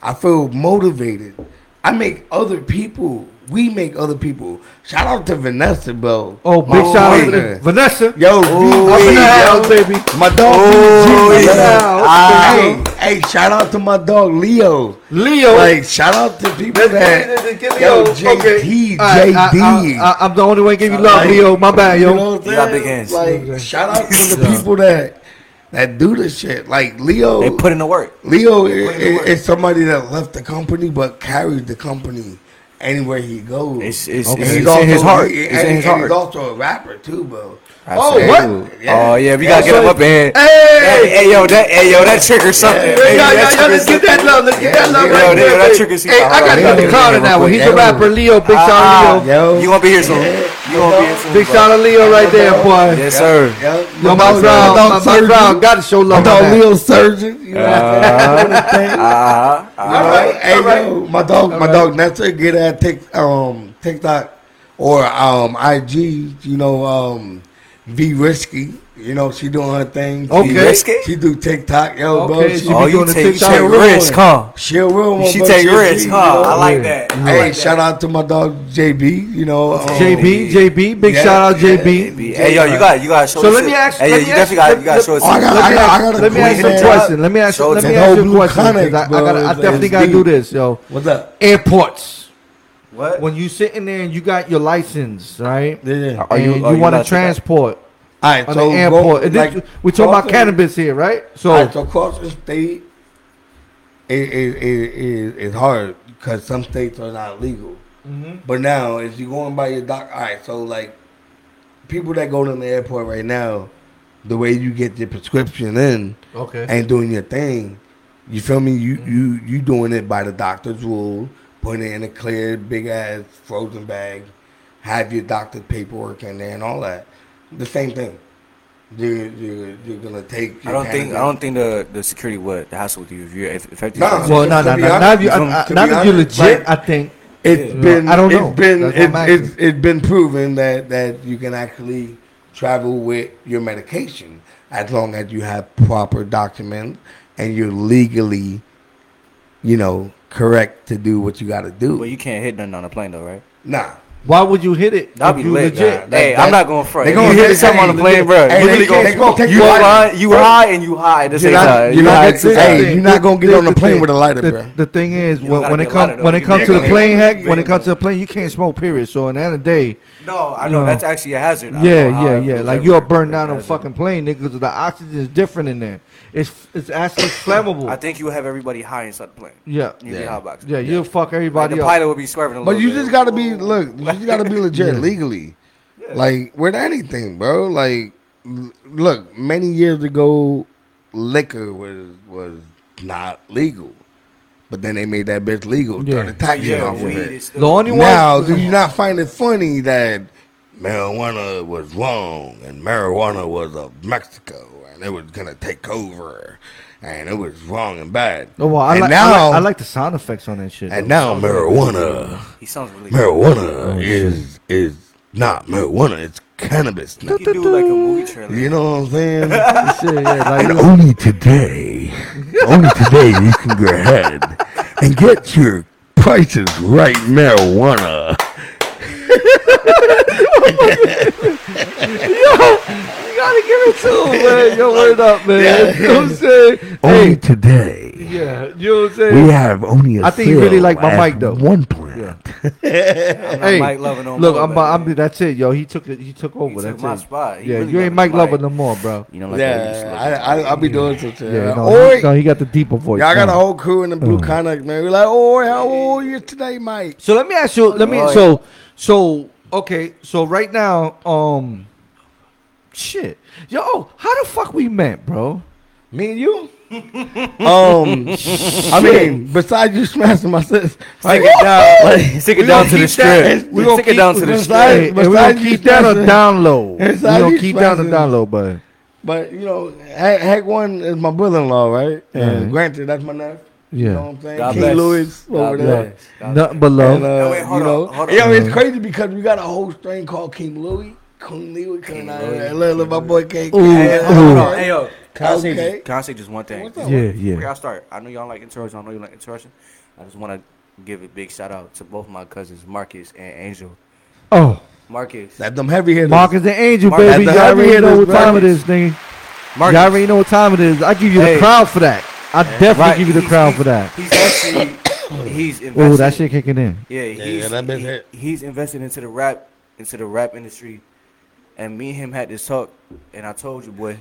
I feel motivated. I make other people. We make other people. Shout out to Vanessa, bro. Oh, big My shout out to Vanessa. Yo, Ooh, V, Up in the yo. house, baby. My dog, Ooh, VG, yeah. man. Ah. Hey, hey, shout out to my dog Leo. Leo. Like, shout out to people Let's that. get- let's Yo, Leo. JT, Okay. All right, I- JD. I, I, am the only one giving you love, Like, Leo. My bad, yo. You know what You got big hands. Like, shout out to the people that that do this shit. Like Leo, they put in the work. Leo put in the is, work. is somebody that left the company but carried the company anywhere he goes. It's, it's, Okay. it's, And it's in his heart. he- It's and, in his and he's also a rapper too, bro. Oh, what? Oh yeah, we gotta get him up in here. Hey! Hey, hey, yo, that, hey, yo, that trigger something. Yeah. Hey, y'all, that y'all, y'all, let's get that love. Let's get that love Yeah, right yo, there. that baby. trigger Hey, I gotta Yeah, the yeah, clown that one. He's a rapper, Leo. Big Ah, to Leo. You gonna be here soon? You gonna be here soon? Big bro. shout out to Leo right there, boy. Yes, sir. Yo, my dog my, my ground, gotta show My love. dog. Leo surgeon. You know, Uh-huh. Uh-huh. All right, hey my dog, my dog Nestor get at Tik, um, TikTok or um IG. You know, um, V Risky. You know, she doing her thing. Okay. She, Risky? She do TikTok, yo, bro. Okay, She, she Oh, be you doing the take, TikTok. take Real risk, huh? she a real one. She bro. take a risk, G, huh? you know? I like that. I Hey, like shout that. out to my dog JB. You know, um, JB, JB, big Yeah, shout out yeah, JB. Hey, yo, you got, you got to show. So let me ask- Hey, yo, you definitely got, you got to show us. Oh, I got- Let me I got let me ask you a question. question. Let me ask you. Let me ask you a Blue question. 'cause Connect, I, I bro. gotta. I It's- definitely gotta do this, yo. What's up? Airports. What? When you sitting there and you got your license, right? Yeah. Are you- and you, you want to to do that? transport All right, on so the airport. go- this- like, we're talking about cannabis here, right? So, right, so across the state, it, it, it, it, it's hard because some states are not legal. Mm-hmm. But now, if you're going by your doc, all right, so like people that go to the airport right now, the way you get your prescription in okay. and doing your thing, you feel me? You you you doing it by the doctor's rule, putting it in a clear big ass frozen bag, have your doctor's paperwork in there and all that. The same thing. You're you're, you're gonna take. I don't think I don't think the, the security would hassle with you if you're if effective. Nah. well, no, no, no. Now, if you, to I, I, now that you're legit, like- I think It's Yeah. been I don't know. It's been That's what I'm it's, it's, it's been proven that that you can actually travel with your medication as long as you have proper documents and you're legally, you know, correct to do what you got to do. Well, you can't hit nothing on a plane though, right? nah. Why would you hit it? That'd be you lit. legit? Nah, hey, that- I'm not going front. they If gonna you hit hit it, something on the plane, bro. hey, you they really gonna- gonna they take you you high, you high, and you high at the same You're not- time. you're You not gonna at the same take- hey, you're not gonna get on the plane thing- with a lighter, the, bruh. the thing is, You when, gotta when get it comes when it comes to the plane, heck, when it comes to the plane, you can't smoke. Period. So in the end of the day, No, I know that's actually a hazard. Yeah, don't know how yeah, yeah. Like you'll burn down a Hazard. fucking plane, nigga. 'cause the oxygen is different in there. It's it's actually flammable. I think you will have everybody high inside the plane. yeah, you yeah. Yeah, you'll fuck everybody the pilot will be swerving a But you just gotta be look. You gotta be legit Yeah. legally, like with anything, bro. Like, l- look, many years ago, liquor was was not legal, but then they made that bitch legal. Yeah. Started taxing yeah, off of weed it. is still The only one. Now, do you not find it funny that marijuana was wrong and marijuana was of Mexico and it was gonna take over and it was wrong and bad? Oh, well, I, and like, now, I, like, I like the sound effects on that shit. and though. now marijuana He sounds really marijuana oh, is is not marijuana. It's cannabis now. He do like a movie trailer. You know what I'm saying? Shit, yeah, like, and only today, only today you can go ahead and get your prices right marijuana. you gotta gotta give it to him, man. Yo, word up, man. You know what I'm saying? Only Hey, today yeah, you know what I'm saying? we have only a I think you really like my mic, though. One plant. hey, Mike Lover no look, more, I'm, baby. I'm, that's it, yo. He took it. He took over. He took that's my it. spot. He Yeah, really you ain't Mike Lover no more, bro. You know, like that. You used to Yeah, I, at I, the I'll be doing some shit. Yeah, no, Oi! he, no, he got the deeper voice. Y'all got a whole crew in the blue Uh. Connex, man. We're like, oh, how old are you today, Mike? So let me ask you. Let me. So so okay. So right now, um, shit, yo, how the fuck we met, bro? Me and you? um, I mean, besides you smashing my sis, Stick it down. like, Stick it down gonna the strip. we gonna Stick it keep- down to the strip. We gonna keep that on smashing- down low. We gonna keep that on smashing- down low, but But you know, Hack, Hack One is my brother-in-law, right? And granted, that's my nephew. You know yeah, what I'm saying? God King bless. Louis God over there. nothing but And, uh, Oh, wait, hold you know, on, hold yeah, on. it's crazy because we got a whole strain called King Louis. King Louis coming out Look, look, my boy King. Ooh, Hey, hold on. Hey, yo, can I, Okay. say, can I say just one thing? What's up? Yeah, Before yeah. y'all start, I know y'all like interaction. I know you like interaction. I just want to give a big shout out to both my cousins, Marcus and Angel. Oh, Marcus, That them heavy hitters. Marcus and Angel, Marcus- baby. Y'all already know what hitters, time it Marcus. nigga. Marcus. Y'all already know what time it is. I give you the Hey. crowd for that. I definitely Right, give you the he's- crowd he's- for that. He's actually he's invested. Oh, that shit kicking in. Yeah, he's, yeah, that bitch he- he's invested into the rap into the rap industry, and me and him had this talk, and I told you, boy,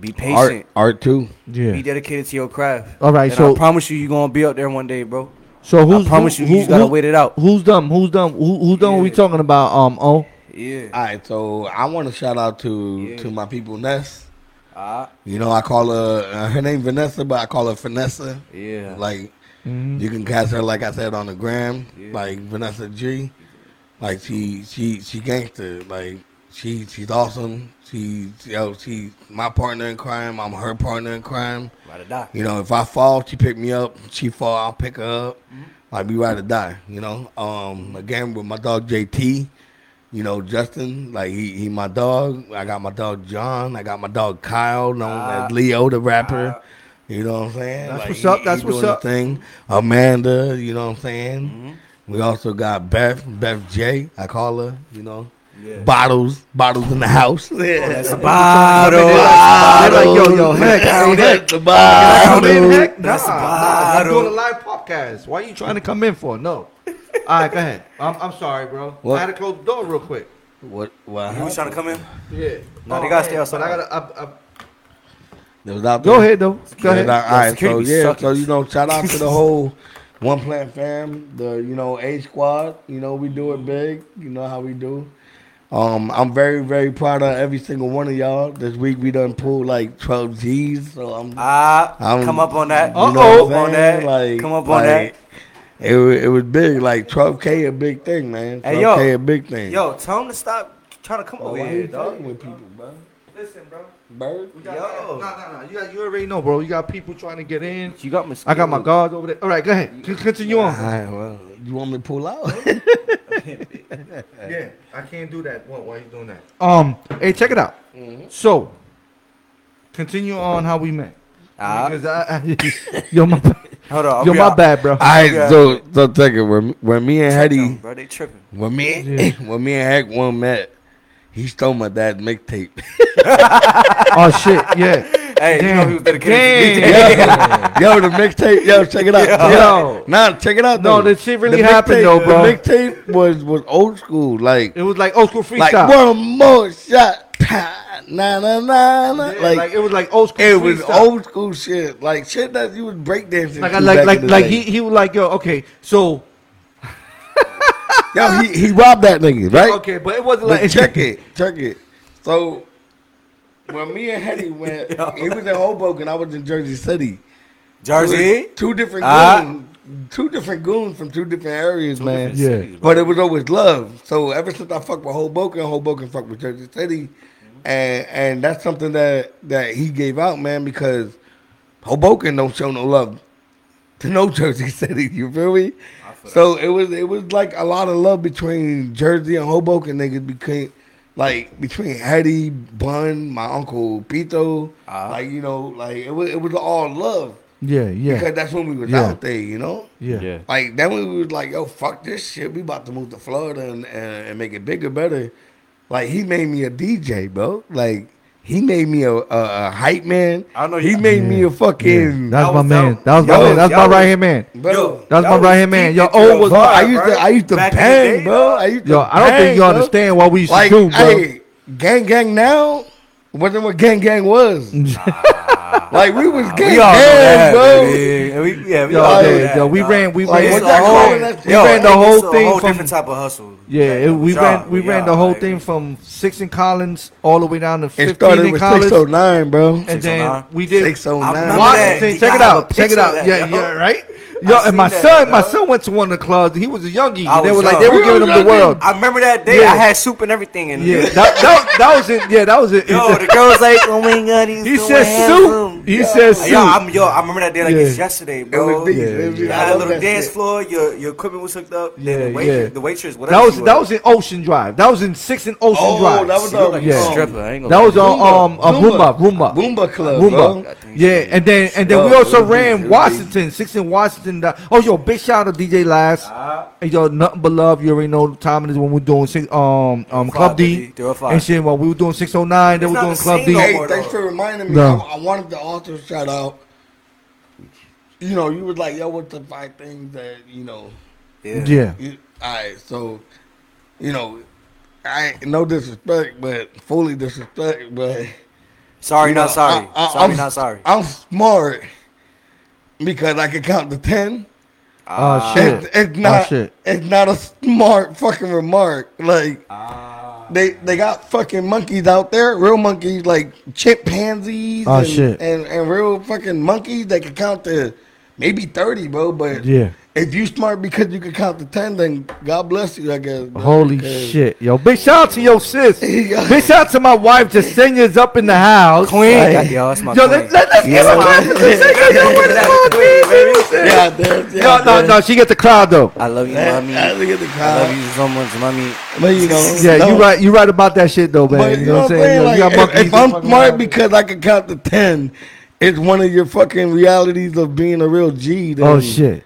be patient, Art, art too. Yeah. be dedicated to your craft. All right, and so- I promise you, you're gonna be up there one day, bro. So who's I promise who, you, you who, gotta who- wait it out. Who's dumb? Who's dumb? Who, who's dumb? What we talking about? Um. Oh. Yeah. All right, so I want to shout out to Yeah. to my people Ness. Ah, You know, I call her uh, her name Vanessa, but I call her Vanessa. yeah. Like Mhm. you can catch her, like I said, on the gram, Yeah. like Vanessa G. Like she she she gangster. Like she she's awesome. She yo she my partner in crime. I'm her partner in crime. Ride or die. You know, if I fall, she pick me up. She fall, I'll pick her up. Mm-hmm. Like we ride or die. You know. Um, again with my dog JT. You know Justin, like he he my dog. I got my dog John. I got my dog Kyle, known Ah. as Leo the rapper. Ah. You know what I'm saying? That's Like, what's up, he- that's he what's up. Thing. Amanda, you know what I'm saying? Mm-hmm. We also got Beth, Beth J. I call her. You know, Yeah. bottles, bottles in the house. Oh, that's a They're bottle. like, yo, yo, heck, hey, heck. the Can I come in, heck? Nah, That's a nah, I'm doing a live podcast. Why are you trying to come in for? No. All right, go ahead. I'm, I'm sorry, bro. What? I had to close the door real quick. What? What? You was trying to come in? Yeah. Nah, they gotta stay outside. I gotta. I, I, It was out go ahead though. Go ahead. nah, all right, so yeah, sucking. so you know, shout out to the whole One Plant fam, the you know A Squad. You know, we do it big. You know how we do. Um, I'm very very proud of every single one of y'all. This week we done pulled like 12 G's, so I'm. Ah, I'm- come up on that. you know Uh-oh. what I'm Come up on that. Like, Come up on like, that. It, it was big, like 12K a big thing, man. 12K Hey, yo. a big thing. Yo, tell him to stop trying to come Bro, over here, you dog. with people, bro? Listen, bro. Bird? We got, Yo. No, no, no. You, got, you already know, bro. You got people trying to get in. You got mosquitoes. I got my guards over there. All right, go ahead. Con- Continue All on. right, well, you want me to pull out? Yeah, I can't do that. What? Why are you doing that? Um, hey, check it out. So, continue on how we met. Ah, Because I, I, yo, my, hold on. I'll yo, my out. bad, bro. All right, Yeah. so so take it. When when me and Check them, Hetty, bro, they tripping. when me Yeah. when me and Heck one met, he stole my dad's mixtape. Oh shit, yeah. Hey, you know Damn. he was dedicated to Damn. yo, the mixtape, yo, check it out. check it Yo. out. Nah, check it out. No, though. this shit really The happened, mixtape- though, bro. The mixtape was was old school, like It was like old school freestyle. like one more shot, pa, na na na na. Yeah, like, like, it was like old school. it was freestyle. old school shit, like shit that you was breakdancing. Like, I, like, back like, in the like day. he, he was like, yo, okay, so, yo, he he robbed that nigga, right? okay, but it wasn't But like check it, check it. So when me and Hetty went, he was in Hoboken, I was in Jersey City. Jersey. Two different Ah. goons, two different goons from two different areas, man. different Yeah. bro. But it was always love. So ever since I fucked with Hoboken, Hoboken fucked with Jersey City, and and that's something that that he gave out, man, because Hoboken don't show no love to no Jersey City. You feel me? So it was it was like a lot of love between Jersey and Hoboken niggas became like between Hetty, Bun, my uncle Pito, Ah. like you know, like it was it was all love yeah, yeah, because that's when we was Yeah. out there, you know. yeah, Like then we was like, yo, fuck this shit. We about to move to Florida and, and, and make it bigger, better. Like he made me a DJ, bro. Like he made me a, a, a hype man. I know he you- made me a fucking. That's That my man. that- That was my man. That's my right hand man. Bro, That's my right hand man. Yo, into oh, was- bro, I used to. I used to Back in the bang, bro. I used to Yo, I don't think you bro. understand what we used Like, to do, bro. hey, gang, gang now wasn't what gang, gang was. like we was gang, We all know that, bro. baby. We, yeah, we Yo, all know yeah, that, yo, we ran, we Like, ran, what It's y'all a whole- calling we yo, ran the it's whole a thing whole from different type of hustle. Yeah, Like, it, we job, ran we ran yeah, the whole like, thing from six in Collins all the way down to It fifteen started in with Collins, 609, bro. and then we did 609. I remember Washington. that. Check it out, check it out. Yeah, yeah, right. Yo, I and my that, son, my son went to one of the clubs. He was a youngie. I They was were like they were giving him the world. I remember that day. Yeah. I had soup and everything. And Yeah, that, that, that was it. Yeah, that was it. yo, the girl was like, "Oh my god, he's he so said handsome." soup. He said Yo. I'm yo. I remember that day like Yeah. it's yesterday, bro. It was these, Yeah, it. You I had a little dance shit. floor. Your your equipment was hooked up. Yeah, the, wait, yeah. the waitress, whatever. That was that was in Ocean Drive. That was in Six and Ocean Oh, Drive. that was She like um, Yeah. a stripper. I ain't That lie. was on um a Roomba, Roomba, Boomba Club, Roomba. bro. Yeah, and then and then we also ran big, Washington, six in Washington. Oh, yo, big shout out to DJ Last. And yo, nothing but love. You already know the time it is when we're doing six, um um Club D baby. They're five. and shit. While we were doing six oh nine, they were doing Club D. Hey, thanks for reminding me. I, I wanted to also shout out. You know, you was like, "Yo, what's the five things that you know?" Yeah. Yeah, You, all right, so you know, I ain't no disrespect, but fully disrespect, but Sorry, not know, sorry. I- I- sorry, I'm- not sorry. I'm smart because I can count to ten. Oh, shit. It's, it's not. shit. It's not a smart fucking remark. Like Ah. They they got fucking monkeys out there, real monkeys like chimpanzees Oh, and, shit. and and real fucking monkeys that can count to maybe thirty, bro. But yeah. If you smart because you can count to ten, then God bless you, I guess. bro, Holy 'cause- shit, yo! Big shout out to your sis. Big shout out to my wife, Jasenia's up in the house. Queen. Like, Yo, that's my yo, queen. let, let, let's Yeah. give it up to Jasenia. Yo, what is going the queen, on, baby. baby? Yeah, there's, yeah, No, no, there's- no. She get the crowd though. I love you, Man, mommy. I look at the I love you so much, mommy. But you know, Yeah, no. you right. You right about that shit though, man. But you know what I'm saying? Yo, Like, you if- if, I'm smart around. because I can count to ten, it's one of your fucking realities of being a real G. Then. Oh shit.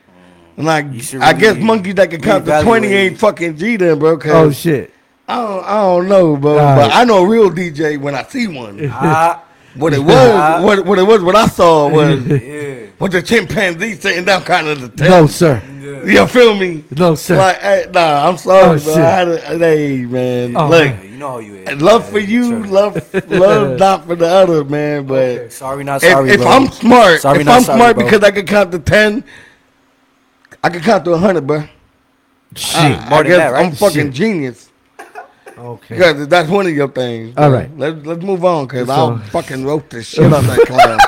Like You should I guess really monkeys that can count to twenty ain't fucking G then, bro. Oh shit. I don't, I don't know, bro. All But. I know a real DJ when I see one. Ah, What it was, what, what it was, what I saw was yeah. was the chimpanzee sitting down, kind of the tail. No sir. You feel me? No sir. Like, hey, nah, I'm sorry, Oh, bro. shit. I had a, hey, man. Oh, Look, Yeah, you know how you is. And love for you, Sure. love, love not for the other, man. But Sorry, not if, sorry, if bro. I'm smart, Sorry, if not I'm sorry, smart bro. because I can count to ten, I can count to hundred, bro. shit. I, I guess that, right? I'm fucking Shit. genius Okay. because that's one of your things. All right. let's let's move on because So- I'll fucking roast the shit out that clown.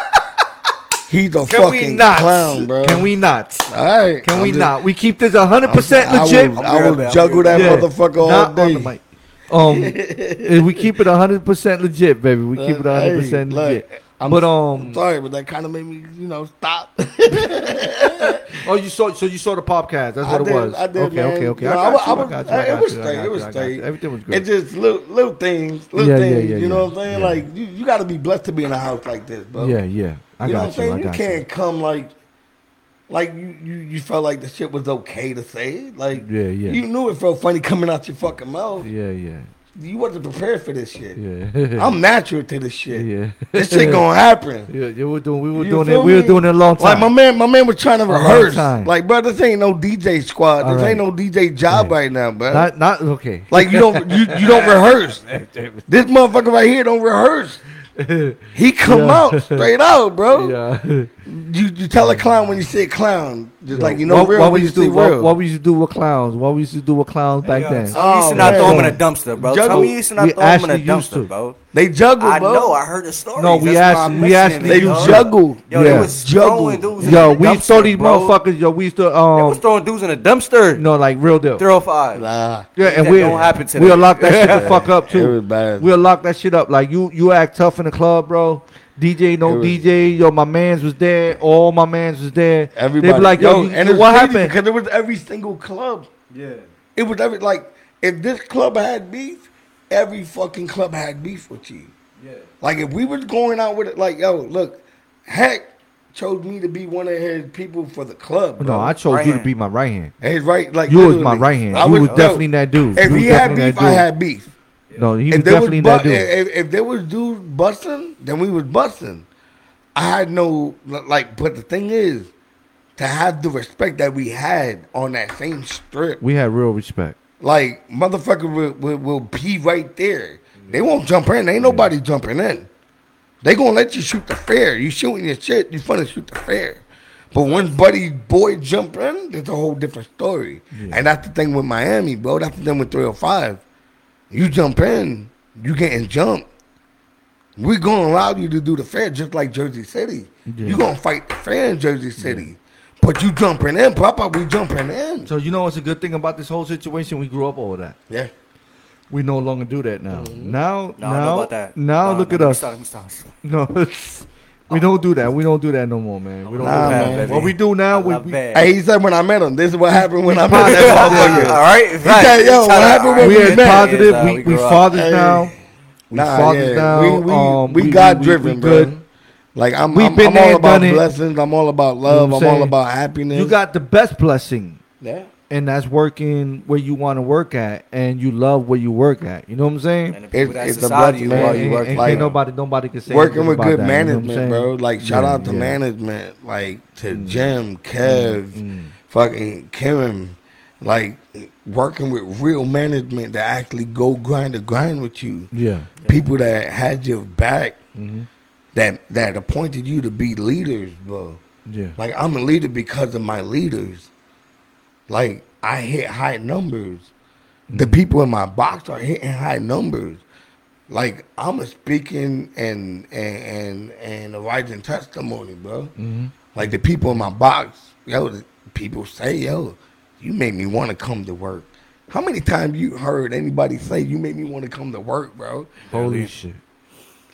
He's a Can we fucking not? clown, bro. Can we not? All right. Can I'm we just- not? We keep this hundred percent I legit. I'm I will bad, juggle that Yeah. motherfucker all Not on the day. mic. Um, if we keep it hundred percent legit, baby. We keep it Uh, hundred percent hey, legit. look, I'm but um, Sorry, but that kind of made me, you know, stop. oh, you saw so you saw the podcast. That's I what it did, was. I did, okay, man. okay, okay. Know, I got you. I was- got you. I It got was. I straight. It was I straight. Everything was good. It just little, little things, little Yeah, yeah, things. yeah, you know yeah. what I'm saying? Yeah. Like you, you got to be blessed to be in a house like this, bro. Yeah, yeah. I you know what I'm saying? You can't come like, like you, you, you felt like the shit was okay to say. Like, Yeah, yeah. You knew it felt funny coming out your fucking mouth. Yeah, yeah, You wasn't prepared for this shit. yeah. I'm natural to this shit. yeah. This shit gonna happen. Yeah, yeah, we were doing. We were You doing it. We were doing it a long time. Like my man, my man was trying to rehearse. time. Like, bro, this ain't no DJ squad. All This right. ain't no DJ job Right. right now, bro. not, not okay. Like you don't, you, you don't rehearse. This motherfucker right here don't rehearse. He come Yeah. out straight out, bro. yeah. You you tell a clown when you see a clown, just like you know what, real what we used to do? What, what we used to do with clowns? What we used to do with clowns back Yo, then? Tell me you used to Oh, not throw them in a dumpster, bro. Juggle. Tell me you used to not throw them in a actually to. dumpster, bro. they juggle, I bro. know. I heard the story. No, we actually- we actually- they dog. juggle. Yo, Yeah. they was Juggle. dudes Yo, we dumpster, used to throw these bro. motherfuckers. Yo, we used to They was um, throwing dudes in a dumpster. no, like real deal. 305. Nah, Yeah, and That we don't happen to. we'll lock that shit the fuck up too. We'll lock that shit up. Like you, you act tough in the club, bro. DJ, no was- DJ. Yo, my man's was there. All my man's was there. Everybody, They be like, yo, you- and it's what happened? Because it was every single club. Yeah. It was every like if this club had beef, every fucking club had beef with you. Yeah. Like if we was going out with it, like yo, look, Heck chose me to be one of his people for the club. Bro. No, I chose Right you to be my right hand. His right, like You was my right hand. I You was yo, definitely that dude. If You he had beef, I had beef. No, he if there was definitely bu- that dude. if, if there was dudes busting, then we was busting. I had no like, but the thing is, to have the respect that we had on that same strip, we had real respect. like motherfucker will, will, will be right there. They won't jump in. Ain't nobody jumping in. They gonna let you shoot the fair. You shooting your shit, you finna shoot the fair. But when Buddy Boy jump in, it's a whole different story. And that's the thing with Miami, bro. That's the thing with 305. You jump in, you getting jumped. We gonna allow you to do the fair just like Jersey City. Yeah. You gonna fight the fair in Jersey City. But you jumping in, Papa, we jumping in. So you know what's a good thing about this whole situation? We grew up over that. Yeah. We no longer do that now. Mm-hmm. Now, No, now, about that. now No, look no, at let us. stop, let stop. No, it's, we don't do that. We don't do that no more, man. We don't Nah, do that. man. What we do now, I we, we. Hey, he said when I met him, this is what happened when I met Yeah, that yeah, motherfucker. All right, He said, yo, what happened when we we met? positive. Yes, we we we grew up. fathers Hey. now. We Nah, fathers yeah. now. We, we, um, we, we- God we- driven, we bro. good. Like I'm, We've I'm, been I'm there all about done it. blessings. I'm all about You love. know what I'm I'm all saying? about happiness. You got the best blessing, yeah. And that's working where you want to work at, and you love where you work at. You know what I'm saying? And the people It's- that it's a society man. you work and like- can't nobody, nobody can say Working with good that, you know management, bro. Like shout Yeah, out to yeah. management, like to Mm. Jim, Kev, mm. fucking Karen, like working with real management that actually go grind to grind with you. Yeah. People that had your back, Mhm. that that appointed you to be leaders, bro. Yeah. Like I'm a leader because of my leaders. Like I hit high numbers. The Mm-hmm. people in my box are hitting high numbers. Like I'm a speaking and and and and a writing testimony, bro. hmm Like the people in my box, yo, people say, yo, you made me want to come to work. How many times you heard anybody say you made me want to come to work, bro? Holy shit.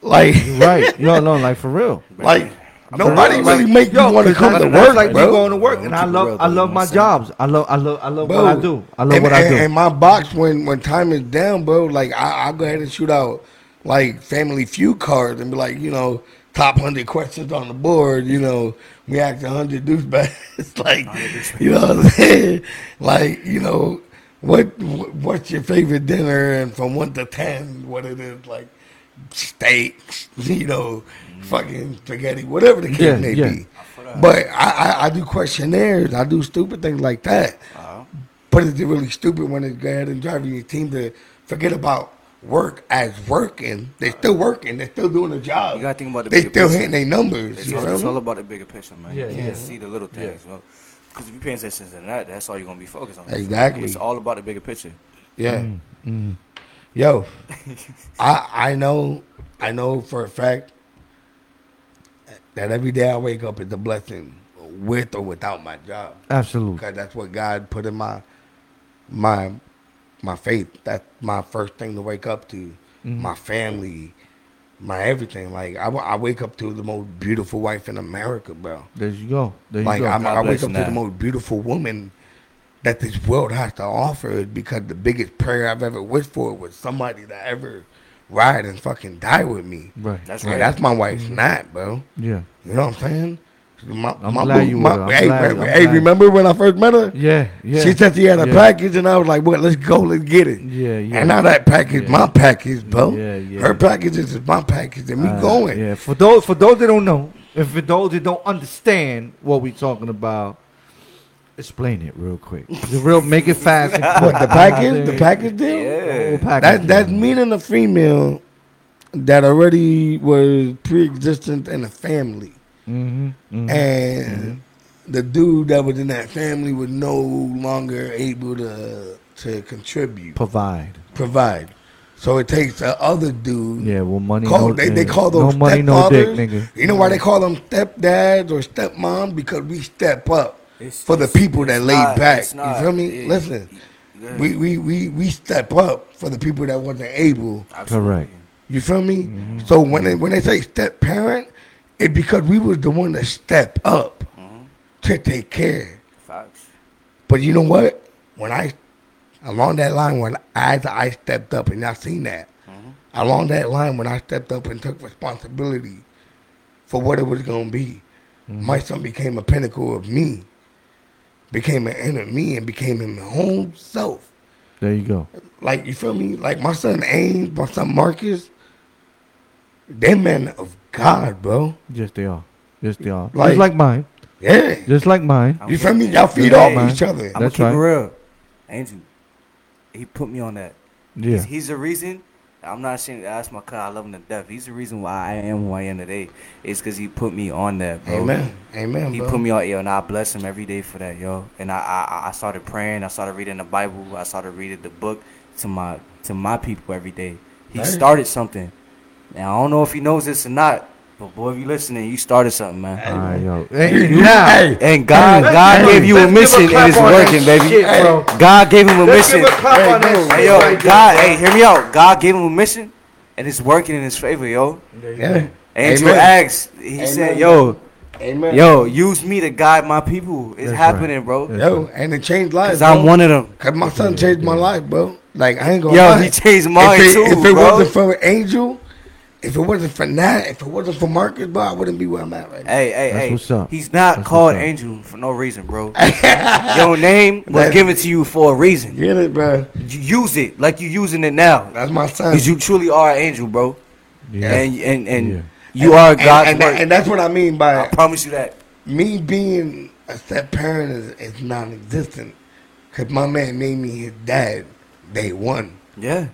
Like, right. No, no, like for real. like nobody Like, really make yo, you want to come to work, like bro. me going to work, and I love, real, I love my know what I'm saying? jobs. I love, I love, I love Bro, what I do. I love and, what I do. And my box, when when time is down, bro, like I I go ahead and shoot out like Family Feud cards and be like, you know, top hundred questions on the board. You know, we asked hundred douchebags, like, you know what I'm saying? Like, you know, what what's your favorite dinner? And from one to ten, what it is like, steak, you know, fucking spaghetti, whatever the case Yeah, may yeah. be. But I, I, I do questionnaires. I do stupid things like that. Uh-huh. But it's really stupid when it's go ahead and driving your team to forget about work as working. They're still working. They're still doing the job. You gotta think about the they bigger still picture. hitting their numbers. It's You all, feel it's all about the bigger picture, man. Yeah, you yeah. can't see the little things. Because if you pay attention to that, that's all you're gonna be focused on. Exactly. It's all about the bigger picture. Yeah. Mm-hmm. Yo, I I know I know for a fact that every day I wake up is a blessing, with or without my job. Absolutely. because that's what God put in my my my faith. That's my first thing to wake up to. Mm-hmm. My family, my everything. Like I, I wake up to the most beautiful wife in America, bro. There you go. There you Like go. I'm, I wake up you to the most beautiful woman that this world has to offer. Is because the biggest prayer I've ever wished for was somebody to ever ride and fucking die with me. right. That's right. that's my wife's not, bro. Yeah. You know what I'm saying? My, I'm my glad boo- you my- with her. I'm hey, glad- re- I'm hey, remember when I first met her? Yeah. Yeah. She said she had a yeah. package, and I was like, "Well, let's go, let's get it." Yeah. Yeah. And now that package, Yeah. my package, bro. Yeah, yeah. Her package is my package, and we Uh, going. Yeah, for those for those that don't know, and for those that don't understand what we're talking about, explain it real quick. The real make it fast. And quick. What the package? The package deal? Yeah. Whole package That that's deal. meaning a female that already was pre-existent in a family, Mhm, mhm. and the dude that was in that family was no longer able to to contribute, Provide. provide. So it takes the other dude. Yeah, well, money. Call, no, they, they call those no money, no dick, nigga. You know why they call them stepdads or stepmoms? Because we step up It's- for the people that it's laid not- back. it's You not. feel me? Yeah. Listen, Yeah. we, we, we, we step up for the people that wasn't able. Absolutely. Correct. You feel me? Mm-hmm. So when they when they say step parent, it because we was the one that step up Mm-hmm. to take care. Facts. But you know what? When I along that line when as I stepped up and y'all seen that. Along that line when I stepped up and took responsibility for what it was gonna be. My son became a pinnacle of me. Became an enemy and became his own self. There you go. Like you feel me? Like my son Ames, my son Marcus, they men of God, bro. Yes, they are. Yes, they are. Like- Just like mine. Yeah. Just like mine. I'm You feel me? Y'all feed off man. each other. I'm gonna That's keep right. it real. Angel, he put me on that. Yeah. He's, he's the reason. I'm not ashamed to ask my cut. I love him to death. He's the reason why I am who I am today. It's because he put me on that, bro. Amen. Amen, He bro. put me on, yo, and I bless him every day for that, yo. And I, I, I started praying. I started reading the Bible. I started reading the book to my, to my people every day. He started something. Now I don't know if he knows this or not, but boy, if you listening, you started something, man. All right, yo. You- Hey, you- now, hey, And God, Hey, God hey, gave you a let's give mission, and it's working, baby. shit, bro. God gave him a Let's mission. give a clap Hey, on that bro. Hey, yo, right God, there, hey, hear me out. God gave him a mission, and it's working in his favor, yo. Yeah. Angel Amen. asked, he Amen. said, yo, Amen. yo, use me to guide my people. It's That's happening, right. bro. That's Yo, and it changed lives. Because I'm bro. one of them. Cause my son changed my life, bro. Like I ain't gonna Yo, lie. he changed mine if it, too, If it bro. wasn't for Angel, if it wasn't for that, if it wasn't for Marcus, bro, I wouldn't be where I'm at right now. Hey, hey, That's hey. what's up. He's not That's called what's up. Angel for no reason, bro. Your name was That- given to you for a reason. Get it, bro? You use it like you're using it now. That's my son. Because you truly are an angel, bro. Yeah. And and and Yeah. you are and, God's and, work. and that's what I mean by I promise you that. me being a step parent is, is non-existent. Cause my man made me his dad day one. Yeah.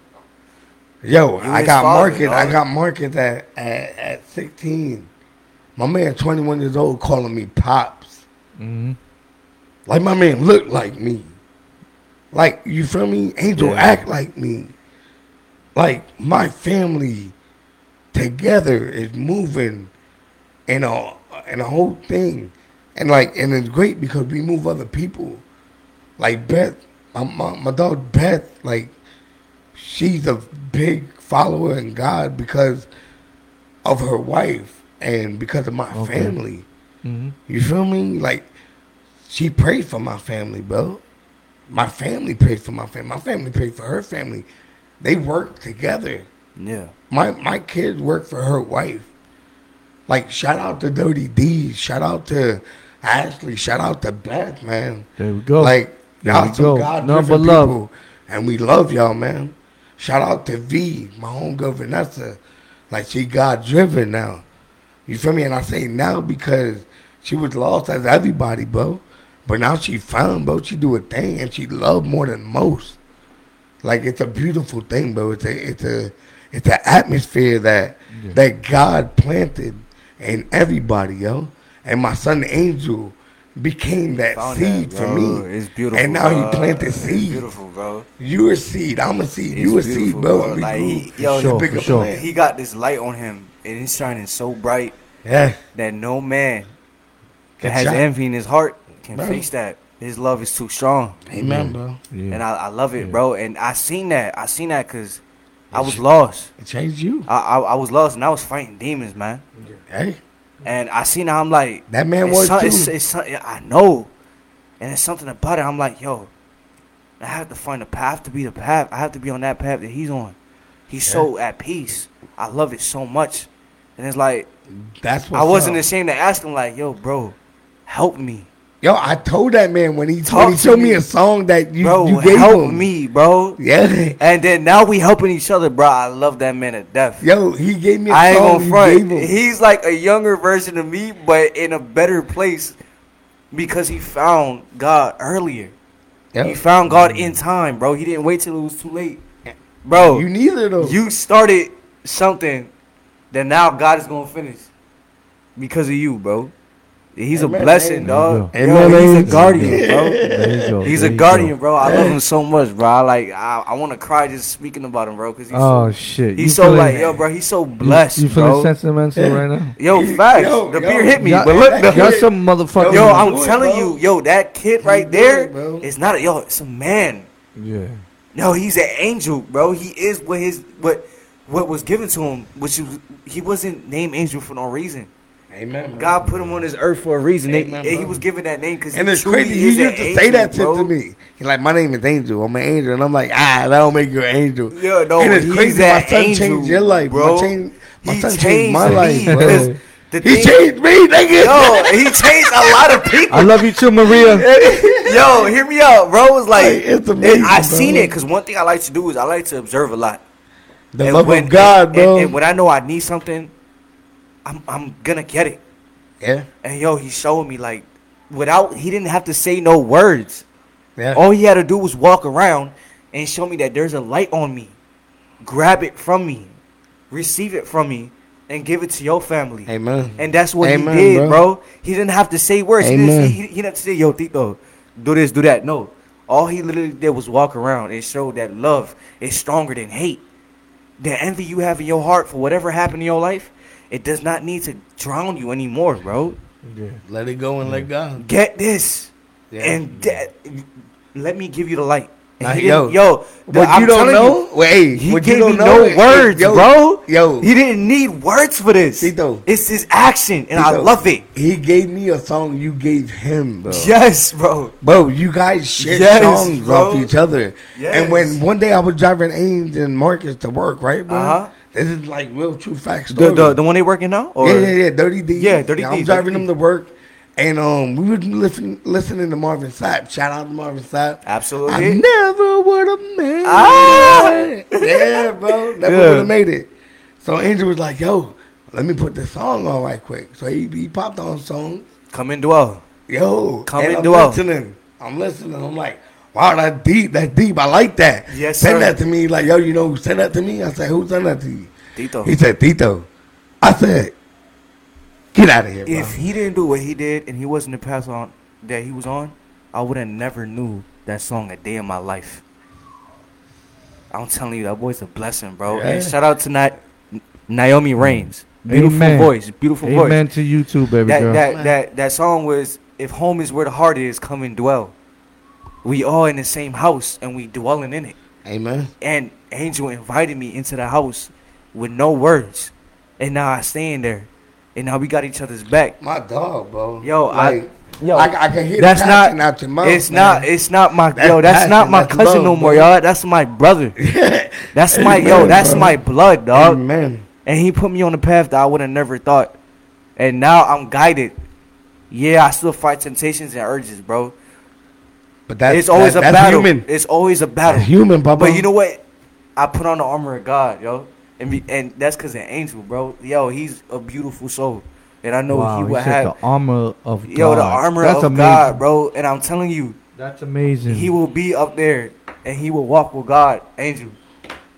Yo, I got market. I got market at, at at 16. My man, 21 years old, calling me pops. Mhm. Like my man looked like me. Like you feel me? Angel Yeah. act like me. Like my family together is moving and a and a whole thing. And like and it's great because we move other people. Like Beth, my, my, my dog Beth, like she's a big follower in God because of her wife and because of my Okay. family. Mhm. You feel me? Like she prayed for my family, bro. My family prayed for my family. My family prayed for her family. They work together. Yeah. My my kids work for her wife. Like shout out to Dirty D. Shout out to Ashley. Shout out to Beth, man. There we go. Like There y'all some go. God love. people, and we love y'all, man. Shout out to V, my homegirl Vanessa. Like she God driven now. You feel me? And I say now because she was lost as everybody, bro. But now she found, bro. She do a thing, and she loved more than most. Like it's a beautiful thing, bro. It's a it's a it's an atmosphere that Yeah. that God planted in everybody, yo. And my son Angel became that Found seed that, for me. It's beautiful. And now bro. he planted It's seed. beautiful, bro. You a seed. I'm a seed. you a seed, bro. bro. Like, grew he- to yo, a sure, bigger sure. plan. He got this light on him, and it's shining so bright Yeah. that no man that Good has job. envy in his heart can Bro. face that. His love is too strong, Amen, bro. Yeah. and I, I love it, Yeah. bro. And I seen that. I seen that because I was lost. It changed you. I, I I was lost, and I was fighting demons, man. Hey, And I seen how I'm like, that man was some- too. it's, it's some- I know, and it's something about it. I'm like, yo, I have to find a path. I have to be the path. I have to be on that path that he's on. He's so at peace. I love it so much, and it's like That's what I wasn't ashamed to ask him, like, yo, bro, help me, Yo, I told that man when he, Talk when he showed me. me. a song that you, bro, you gave help him. me, bro. Yeah. And then now we helping each other, bro. I love that man to death. Yo, he gave me a I ain't song gonna you front. He's like a younger version of me, but in a better place because he found God earlier. Yo, He found God in time, bro. He didn't wait till it was too late, bro. you neither though. You started something that now God is gonna finish because of you, bro. He's Amen, a blessing, amen. dog. Amen, Yo, he's a guardian, bro. There you go. He's a guardian, bro. I love him so much, bro. I like, I, I want to cry just speaking about him, bro. Cause he's Oh so, shit! he's You so feeling- like, yo, bro. He's so blessed, You, you feeling bro. sentimental right now? Yo, Yo, facts. yo, the yo. beer hit me, but look, that- the, Y'all some motherfuckers. yo, Yo, I'm do it, telling bro. you, yo, that kid right do there it, bro. is not a yo. It's a man. yeah. No, he's an angel, bro. He is what his what what was given to him, which was, he wasn't named angel for no reason. Amen. bro. God put him on this earth for a reason. They- Amen, he was given that name because And it's crazy. He used to angel, say that shit bro. to me. He's like, "My name is Angel. I'm an angel," and I'm like, "Ah, that don't make you an angel." Yeah, no, and it's he's crazy. that My son angel, changed your life, bro. My, change, my son changed changed my me, life, bro. because the He thing- changed me, nigga. Yo, he changed a lot of people. I love you too, Maria. Yo, hear me out, bro. It's like Like, it's amazing, I bro. seen it because one thing I like to do is I like to observe a lot. The And love when- of God, and- bro. And, and when I know I need something, I'm I'm gonna get it. yeah, And yo, he showed me like without he didn't have to say no words. yeah. All he had to do was walk around and show me that there's a light on me. Grab it from me, receive it from me, and give it to your family. Amen. And that's what Amen, he did, bro. bro. He didn't have to say words. He didn't, Amen. he, he didn't have to say, "Yo, Tito, do this, do that." No, all he literally did was walk around and show that love is stronger than hate. The envy you have in your heart for whatever happened in your life, it does not need to drown you anymore, bro. Yeah. Let it go and let God. Get this, Yeah. and that, let me give you the light. Nah, he yo, yo, the- What I'm you don't know? you, Wait, he what gave you don't me know? no Hey, words, yo, bro. Yo, he didn't need words for this. Tito. It's his action, and I love it. He gave me a song you gave him, bro. Yes, bro. Bro, you guys share Yes, songs bro. off each other. Yes. And when one day I was driving Ames and Marcus to work, right, bro? Uh-huh. This is like real true fact The, the the one they working now? Or yeah, yeah, yeah, Dirty D. Yeah, Dirty D. I'm driving him to work, and um, we were listening listening to Marvin Sapp. Shout out to Marvin Sapp. Absolutely. I never would have made Ah! it. Yeah, bro, never Yeah. would have made it. So Angel was like, "Yo, let me put this song on right quick." So he, he popped on song. Come and dwell. Yo, Come and and I'm dwell. listening. I'm listening. I'm like, wow, that deep, that deep. I like that. Yes, send sir. that to me. Like, yo, you know, who send that to me. I said, who sent that to you? Tito. He said, Tito. I said, get out of here, bro. If he didn't do what he did and he wasn't the path on that he was on, I would have never knew that song a day in my life. I'm telling you, that boy's a blessing, bro. Yeah. And shout out to Na- Naomi Reigns. Beautiful Amen. voice, beautiful Amen voice. to you too, baby That girl. that that that song was "If Home Is Where the Heart Is, Come and Dwell." We all in the same house and we dwelling in it. Amen. And Angel invited me into the house with no words. And now I stand there. And now we got each other's back. My dog, bro. Yo, I- yo, I, I can hear That's the not out your mouth. it's man. not it's not my That's yo, that's passion, not my that's cousin love, no more, bro. y'all. That's my brother. That's my yo, that's bro. my blood, dog. Amen. And he put me on the path that I would have never thought. And now I'm guided. Yeah, I still fight temptations and urges, bro. But that's it's always that- a that's battle. human. It's always a battle. That's human, Papa. But you know what? I put on the armor of God, yo, and be, and that's cause an angel, bro. Yo, he's a beautiful soul, and I know wow, he he would said have the armor of God. yo the armor That's of amazing. God, bro. And I'm telling you, That's amazing. he will be up there, and he will walk with God, angel,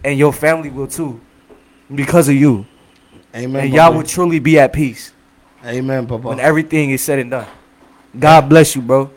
and your family will too, because of you, Amen. and y'all will truly be at peace Amen, Papa. when everything is said and done. God bless you, bro,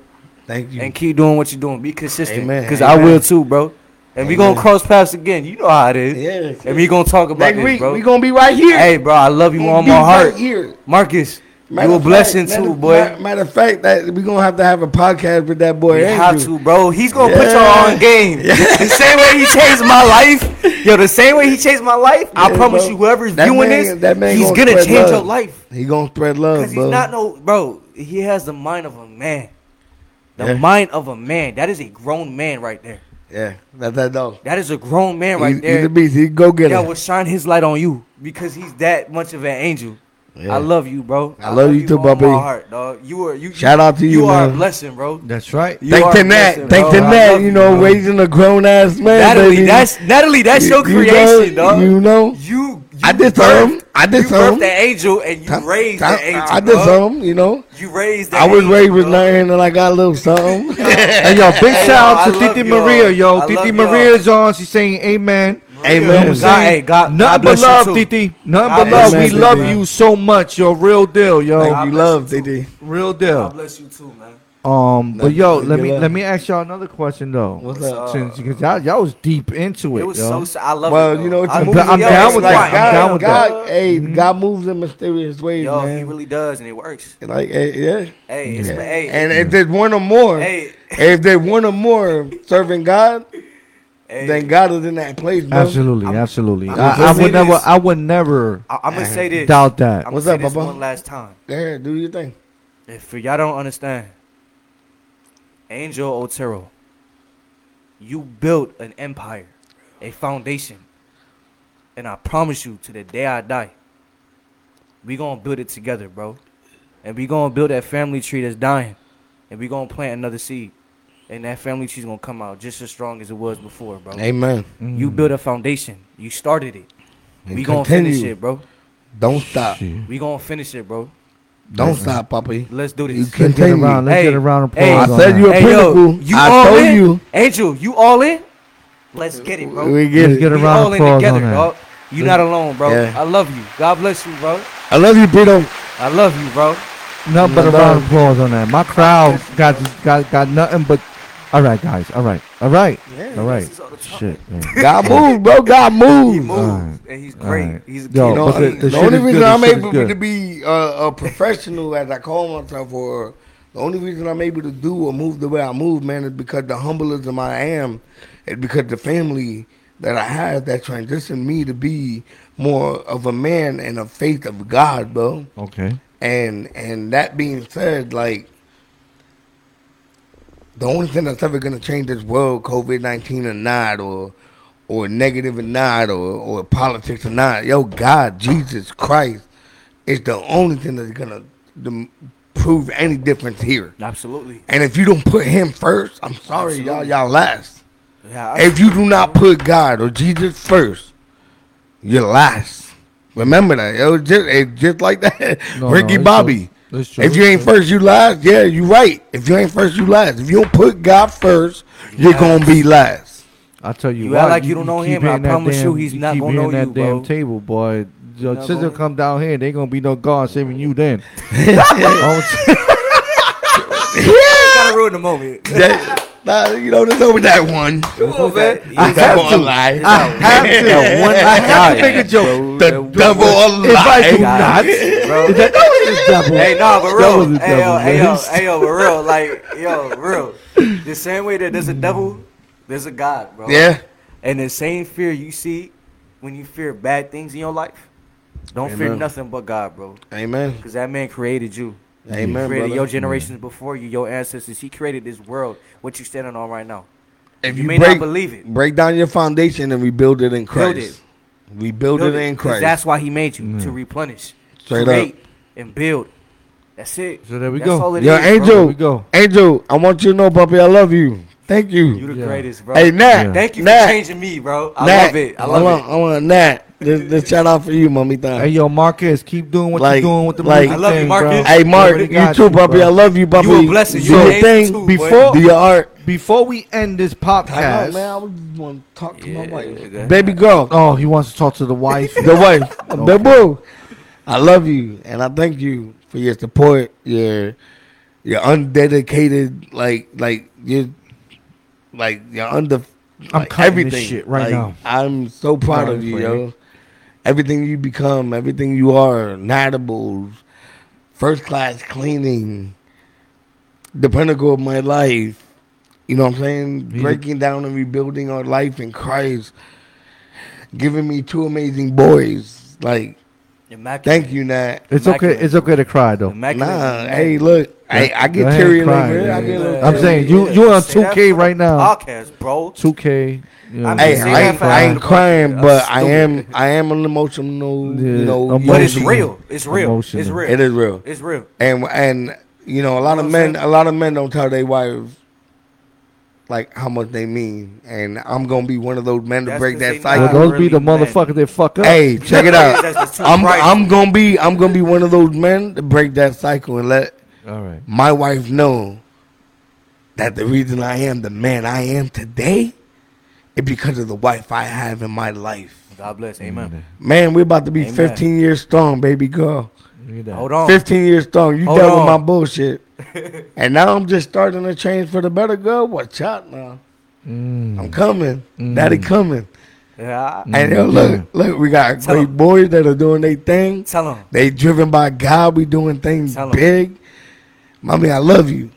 Thank you. and keep doing what you're doing. Be consistent, Amen. because I will too, bro. And we gonna cross paths again. You know how it is. yeah. And we gonna talk about Next this, week, bro. we gonna be right here. Hey, bro, I love you on my right heart, here. Marcus. Matter you a blessing fact, too, matter- boy. Matter of fact, that we gonna have to have a podcast with that boy. You have to, bro. He's gonna put y'all on game. The same way he changed my life, yo. The same way he changed my life. I promise bro. you, whoever's That viewing man- this, that man he's gonna change your life. He gonna spread love, Because bro. he's not no, bro. He has the mind of a man. The Yeah. mind of a man. That is a grown man right there. yeah, that's that dog. That is a grown man right He's, there. he's a beast. He go get That it. will shine his light on you because he's that much of an angel. Yeah. I love you, bro. I love you too, Bobby. My heart, dog. You are you. Shout out to you, You are a blessing, bro. That's right. You Thank are to a Nat. blessing, Thank bro. to I Nat. love You know, bro. raising a grown ass man. Natalie, baby. that's Natalie. That's your You- you creation, know, dog. You know, You, you I did birthed- some. I did you some. birthed the angel and you Time- raised time- the angel. I did dog. some. You know, You raised. The I was angel, raised with dog. nothing, and I got a little something. Hey, yo, big Hey, shout out to I Titi. Maria, yo. I Titi love y'all. Maria's on. She's saying amen. Amen. God, hey, God, Nothing God but bless love, you. Titi. Nothing God but love. We love you so much, yo. Real deal, yo. Thank God you, love, you too. Didi. Real God deal. bless you too, man. Um, but yo, let me love. let me ask y'all another question though. What's What's up? up? Since because y'all y'all was deep into it, It was yo. so. I love Well, it. though. you know, it's I a moved- I'm yo, down with like, that. I'm God, down with God, that. Hey, Mhm. God moves in mysterious ways, Yo, man. he really does, and it works. like, hey, yeah. Hey, it's, Yeah. hey, And if there's one or more, hey, if there's one or more serving God, hey. then God is in that place, bro. Absolutely, I'm- absolutely. I'm I, gonna I say would never, this. I would never I, I'm gonna say this. doubt that. I'm What's up, say this one last time. Yeah, do your thing. If for y'all don't understand, Angel Otero, you built an empire, a foundation, and I promise you, to the day I die, we gonna build it together, bro. And we gonna build that family tree that's dying, and we gonna plant another seed. and that family tree's gonna come out just as strong as it was before, bro. Amen. You built a foundation. You started it. And we gonna finish it, bro. Don't stop. Shit. We gonna finish it, bro. Don't stop, Poppy. Let's do You this. Let's get around. Let's Hey, get around applause. hey, I said that. you a Hey, yo, pinnacle. you I all told in? you. Angel, you all in? Let's get it, bro. We get Let's it. get a We all in together, on that. dog. You're not alone, bro. Yeah. I love you. God bless you, bro. I love you, Pito. I love you, bro. Nothing but a round of applause on that. My crowd got got got nothing but. All right, guys. All right. All right. All right. this is all the time. Shit. man. God move, bro. God He moves, Alright. and he's great. right. He's a Yo, You know, the- the, the the only reason good, I'm able to be a, a professional, as I call myself, or the only reason I'm able to do or move the way I move, man, is because the humbleism I am, is because the family that I have that transitioned me to be more of a man and a faith of God, bro. Okay. And and that being said, like the only thing that's ever gonna change this world, COVID nineteen or not, or or negative or not, or or politics or not, yo, God, Jesus Christ, is the only thing that's gonna dem- prove any difference here. Absolutely. And if you don't put Him first, I'm sorry, y'all, y'all last. Yeah, I- If you do not put God or Jesus first, you're last. Remember that, yo. Just, it's just like that. No, Ricky no, it's Bobby. True. It's true. If you ain't first, you last. Yeah, you right. If you ain't first, you last. If you don't put God first, you're gonna be last. I tell you, You what, act like you don't know him, I hitting that promise you damn- he's not gonna know that you, damn bro. table, boy. Your Not sister gonna- come down here, they gonna be no God saving you then. Gotta ruin the moment. That, nah, you know, there's over that one. Come on, man. I have to. alive. I have to. one I have to guy, make a joke. The devil If I do not, bro. Is that the devil? Hey, nah, but real. Hey, yo, hey, yo, hey, yo, but real. Like, yo, real. The same way that there's a devil, there's a God, bro. Yeah. And the same fear you see when you fear bad things in your life, don't fear nothing but God, bro. Amen. Because that man created you. Amen, He created brother. your generations before you, your ancestors. He created this world, what you're standing on right now. If You you, may break, not believe it. break down your foundation and rebuild it in Christ. Build it. Rebuild Build it it, in Christ. That's why he made you to replenish, Straight create, and build. That's it. So there we That's go. all it Yo, is. Angel, There we go. Angel, I want you to know, puppy, I love you. Thank you. You the Yeah. greatest, bro. hey, Nat. Yeah. Thank you Nat. for changing me, bro. I Nat. love it. I I love want, it. I want Nat. This, this shout out for you, mommy. Thang. Hey, yo, Marquez, keep doing what Like- you're doing with the like- music I love you, thing, Marcus. bro. Hey, Mark, you too, puppy. I love you, puppy. You a blessing. Do You your an thing. too, Before- Do your art. Before we end this I know, podcast, man. I want to talk to my wife. Baby girl. oh, he wants to talk to the wife. the wife. The boo. I love you, and I thank you for your support. Your your undedicated, like like you, like you're under. I'm like, everything shit right Like, now. I'm so proud of you, yo. Everything you become, everything you are, Natables, first class cleaning, the pinnacle of my life. You know what I'm saying? Breaking down and rebuilding our life in Christ. Giving me two amazing boys. Like, Immaculate. thank you, Nat. It's okay. It's okay to cry though. Immaculate. Nah, hey, look, I, I Go get ahead, teary cry, later. I man. get a little I'm teary. saying you you on Say that 2K for the right now. Podcast, bro. 2K. You know, I mean, Hey, I ain't, I ain't crying, but I am I am an emotional, Yeah, you know. But it's young real. It's real. It's real. It is real. It's real. And and you know, a lot You of men a lot of men don't tell their wives like how much they mean. And I'm gonna be one of those men to That's break 'cause that they cycle. well, not those be the really motherfuckers that fuck up. Hey, check it out. That's just too I'm prideful. I'm gonna be I'm gonna be one of those men to break that cycle and let All right. my wife know that the reason I am the man I am today is because of the wife I have in my life. God bless. Amen. Man, we're about to be Amen. 15 years strong, baby girl. Look at that. Hold on. 15 years strong. You Hold dealt with on. my bullshit. and now I'm just starting to change for the better, girl. Watch out now. Mm. I'm coming. Daddy coming. Yeah. And yo, look, look, we got Tell great 'em. boys that are doing their thing. Tell them They driven by God. We doing things Tell 'em. big. Mommy, I love you.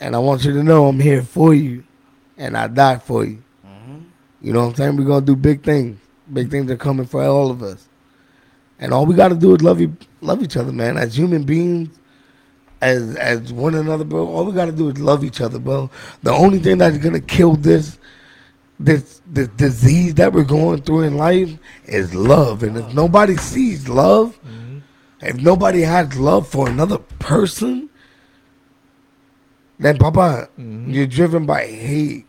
And I want you to know I'm here for you. And I died for you. Mm-hmm. You know what I'm saying? We're gonna do big things. Big things are coming for all of us. And all we gotta do is love you love each other, man. As human beings, as as one another, bro. All we gotta do is love each other, bro. The only thing that's gonna kill this this this disease that we're going through in life is love. And if nobody sees love, if nobody has love for another person, then Papa, Mhm. you're driven by hate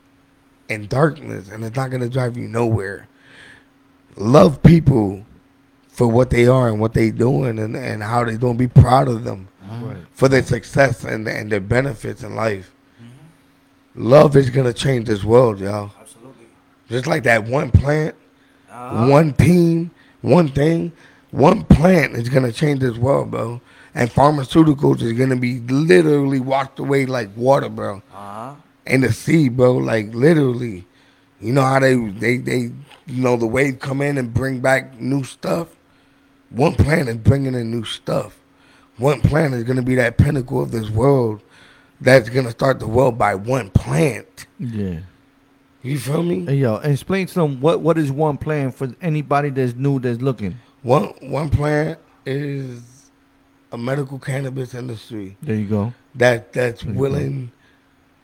and darkness, and it's not gonna drive you nowhere. Love people for what they are and what they're doing and, and how they're doing. Be proud of them Right. for their success and, and their benefits in life. Love is gonna change this world, y'all. Absolutely. Just like that one plant, Uh-huh. one team, one thing, one plant is gonna change this world, bro. And pharmaceuticals is gonna be literally washed away like water, bro. Uh-huh. In the sea, bro. Like literally. You know how they they they you know the wave come in and bring back new stuff. One plant is bringing in new stuff. One plant is gonna be that pinnacle of this world. That's gonna start the world by one plant. Yeah. You feel me? Hey, yo, explain some what what is one plan for anybody that's new that's looking. One one plant is a medical cannabis industry There you go. that that's Mhm. willing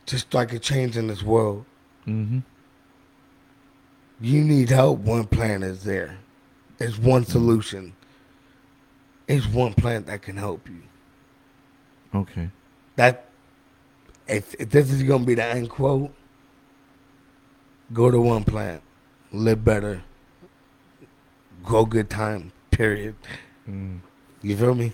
to strike a change in this world. Mm-hmm. You need help. One plant is there. It's one solution. It's one plant that can help you. Okay. That if, if this is gonna be the end quote, go to one plant, live better, go good time. Period. Mm. You feel me?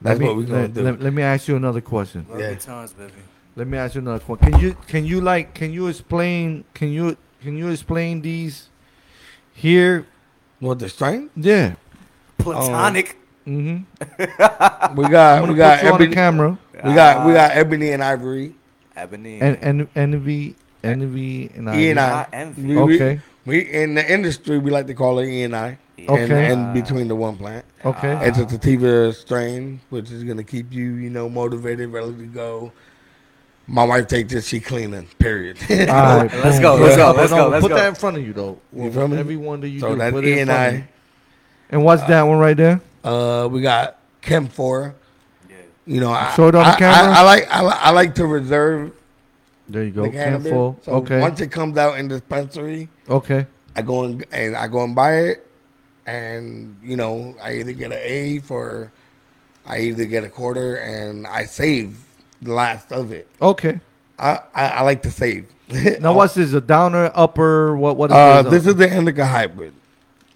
That's let me, what we're gonna let, do. Let, let me ask you another question. Love Yeah. times, baby. Let me ask you another question. Can you can you like can you explain can you can you explain these here? what the strain? Yeah. Platonic. Mm-hmm. We got we got put you on the ebony, camera. we got we got ebony and ivory. Ebony. And and envy envy and E and I. I. Not envy. We, we- Okay. We in the industry we like to call it E and I. Yeah. And, Okay. and between the one plant. Okay. Ah. It's a sativa strain, which is gonna keep you, you know, motivated, ready to go. My wife takes this, she cleaning. Period. All right, Let's go, let's go, let's go, let's Put go. that in front of you though. You feel me? Every one that you so do, that's put it E in and front of you. I. And what's that one right there? Uh, we got Chem Four. Yeah. You know, I, Show it on the I- camera. I, I like I, I like to reserve There you go. the cannabis. Careful. So okay. once it comes out in dispensary, okay. I go and, and I go and buy it, and you know I either get an eighth or I either get a quarter, and I save the last of it. Okay. I I, I like to save. Now what's this? A downer, upper? What? What is Uh, this? this is the indica hybrid.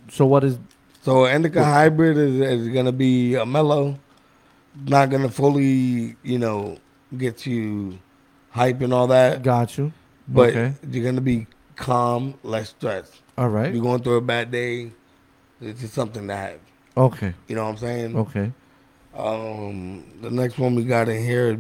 so what is? So indica hybrid is, is gonna be a mellow, not gonna fully, you know, get you hype and all that, Got you. but okay. you're gonna be calm, less stressed. All right. You're going through a bad day, it's just something to have. Okay. You know what I'm saying? Okay. Um, the next one we got in here, is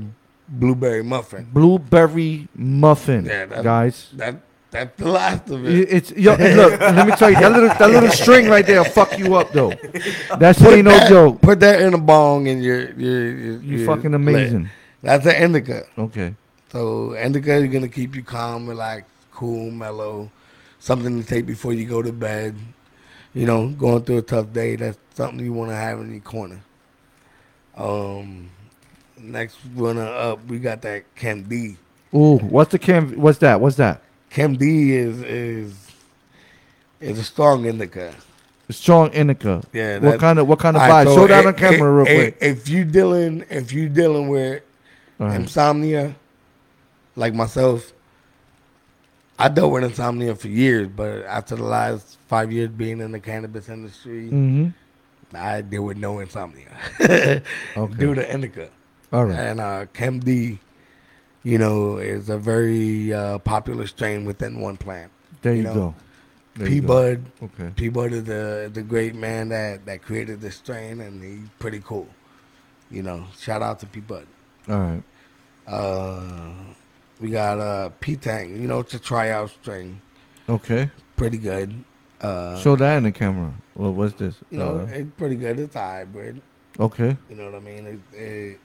blueberry muffin. Blueberry muffin, Yeah, that- guys. That that's the last of it. It's yo. look, let me tell you that little that little strain right there will fuck you up though. That's ain't no that, joke. Put that in a bong and you're you're you're, You you're fucking lit. amazing. That's an indica. Okay. So indica is gonna keep you calm, relaxed, cool, mellow. Something to take before you go to bed. You know, going through a tough day. That's something you want to have in your corner. Um, next runner up, we got that Chem D. Ooh, what's the cam? What's that? What's that? Chem D is is is a strong indica. Strong indica. Yeah. What kind of what kind of vibe? Show that on camera real quick. If you dealing if you dealing with right. insomnia, like myself, I dealt with insomnia for years, but after the last five years being in the cannabis industry, Mm-hmm. I deal with no insomnia Okay. due to indica. All right. And uh, Chem D, you know, is a very uh, popular strain within one plant. There you you know, go. There P. Bud, Okay. P Bud is the the great man that that created this strain, and he's pretty cool. You know, shout out to P Bud. All right. Uh, we got uh, P Tang. You know, it's a tryout strain. Okay. Pretty good. Uh, Show that in the camera. Well, what's this? you know, Uh, it's pretty good. It's a hybrid. okay. You know what I mean? It, it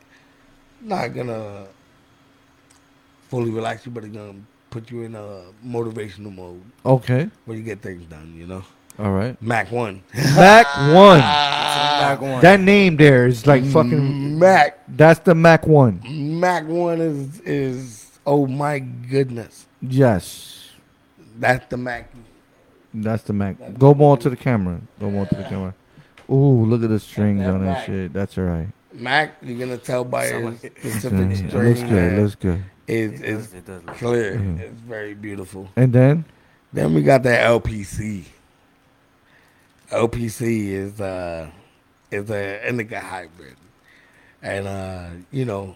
not gonna fully relax you, but it's gonna put you in a motivational mode Okay. where you get things done. You know, All right. Mac one. Mac one. Back one. That name there is like mm, fucking. Mac That's the Mac one. Mac one is is oh my goodness. Yes. That's the Mac. That's the Mac. Go more to the camera. Go more to the camera. Ooh, look at the strings That on that Mac. shit. That's all right. Mac, you're gonna tell by Sound his like- specific Yeah, strain. looks good. that Looks good. It's, It does- it does look- clear. Mhm. It's very beautiful. And then Then we got that LPC. LPC is uh is a indica hybrid, and uh you know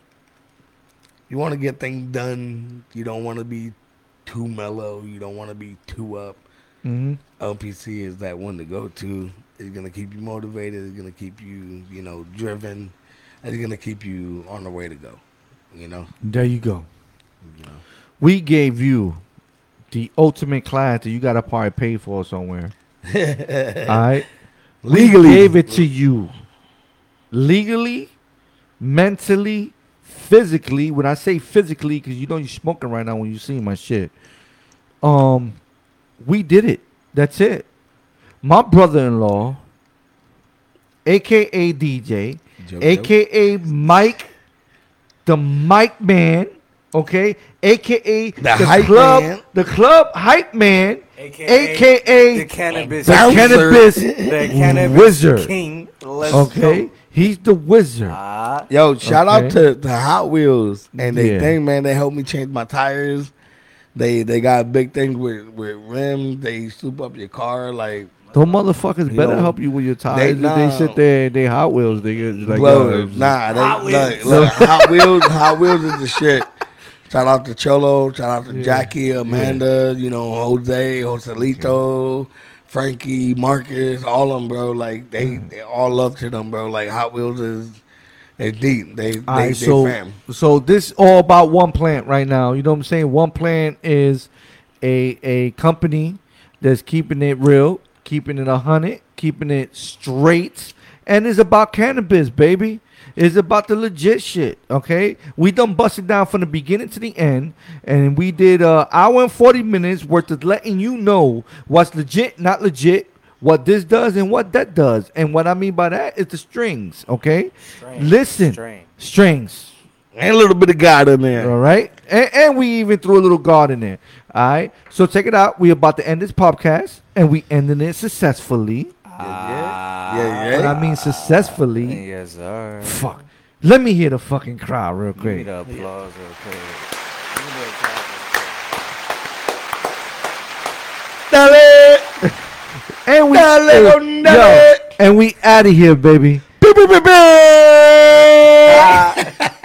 you want to get things done. You don't want to be too mellow. You don't want to be too up. mhm. LPC is that one to go to. It's gonna keep you motivated. It's gonna keep you you know driven. It's gonna keep you on the way to go. You know. there you go. You know. We gave you the ultimate class that you got to probably pay for somewhere. All right. Legally. We gave it to you. Legally, mentally, physically. When I say physically, because you know you're smoking right now when you see my shit. Um, we did it. That's it. My brother-in-law, aka DJ, Joke, aka Mike, the Mike Man, okay, aka the, hype club, man. the club hype man, AKA, aka the cannabis, the Bouncer. cannabis the cannabis wizard. king. Let's Okay, go. he's the wizard. Ah, Yo, shout Okay. out to, the Hot Wheels and they Yeah. thing, man. They helped me change my tires. They they got big things with with rims. They soup up your car like Those motherfuckers You better know, help you with your tires. they if they sit there, they Hot Wheels. They get like bro. uh, nah, they Hot like, Wheels. like, Hot Wheels. Hot Wheels is the shit. Shout out to Cholo. Shout out to Yeah. Jackie, Amanda. You know Jose, Joselito, Frankie, Marcus, all of them, bro. Like they, Mm. they all love to them, bro. Like Hot Wheels is they deep. They they, right, they so fam. so this all about one plant right now. You know what I'm saying? One plant is a a company that's keeping it real, keeping it a hundred, keeping it straight, and it's about cannabis, baby. It's about the legit shit. Okay, we done busted down from the beginning to the end, and we did a hour and forty minutes worth of letting you know what's legit, not legit. What this does and what that does, and what I mean by that is the strains. Okay, Strings. listen, Strings. strings. And a little bit of God in there. All right, and, and we even threw a little God in there. All right, so check it out. We about to end this podcast, and we ending it successfully. Ah, Yeah, yeah. I mean successfully. Yes, sir. Fuck. Let me hear the fucking crowd real quick. Give me the applause real quick. Dale. And we Dale, hey, dale. yo, and we out of here, baby. Beep, beep, beep, beep.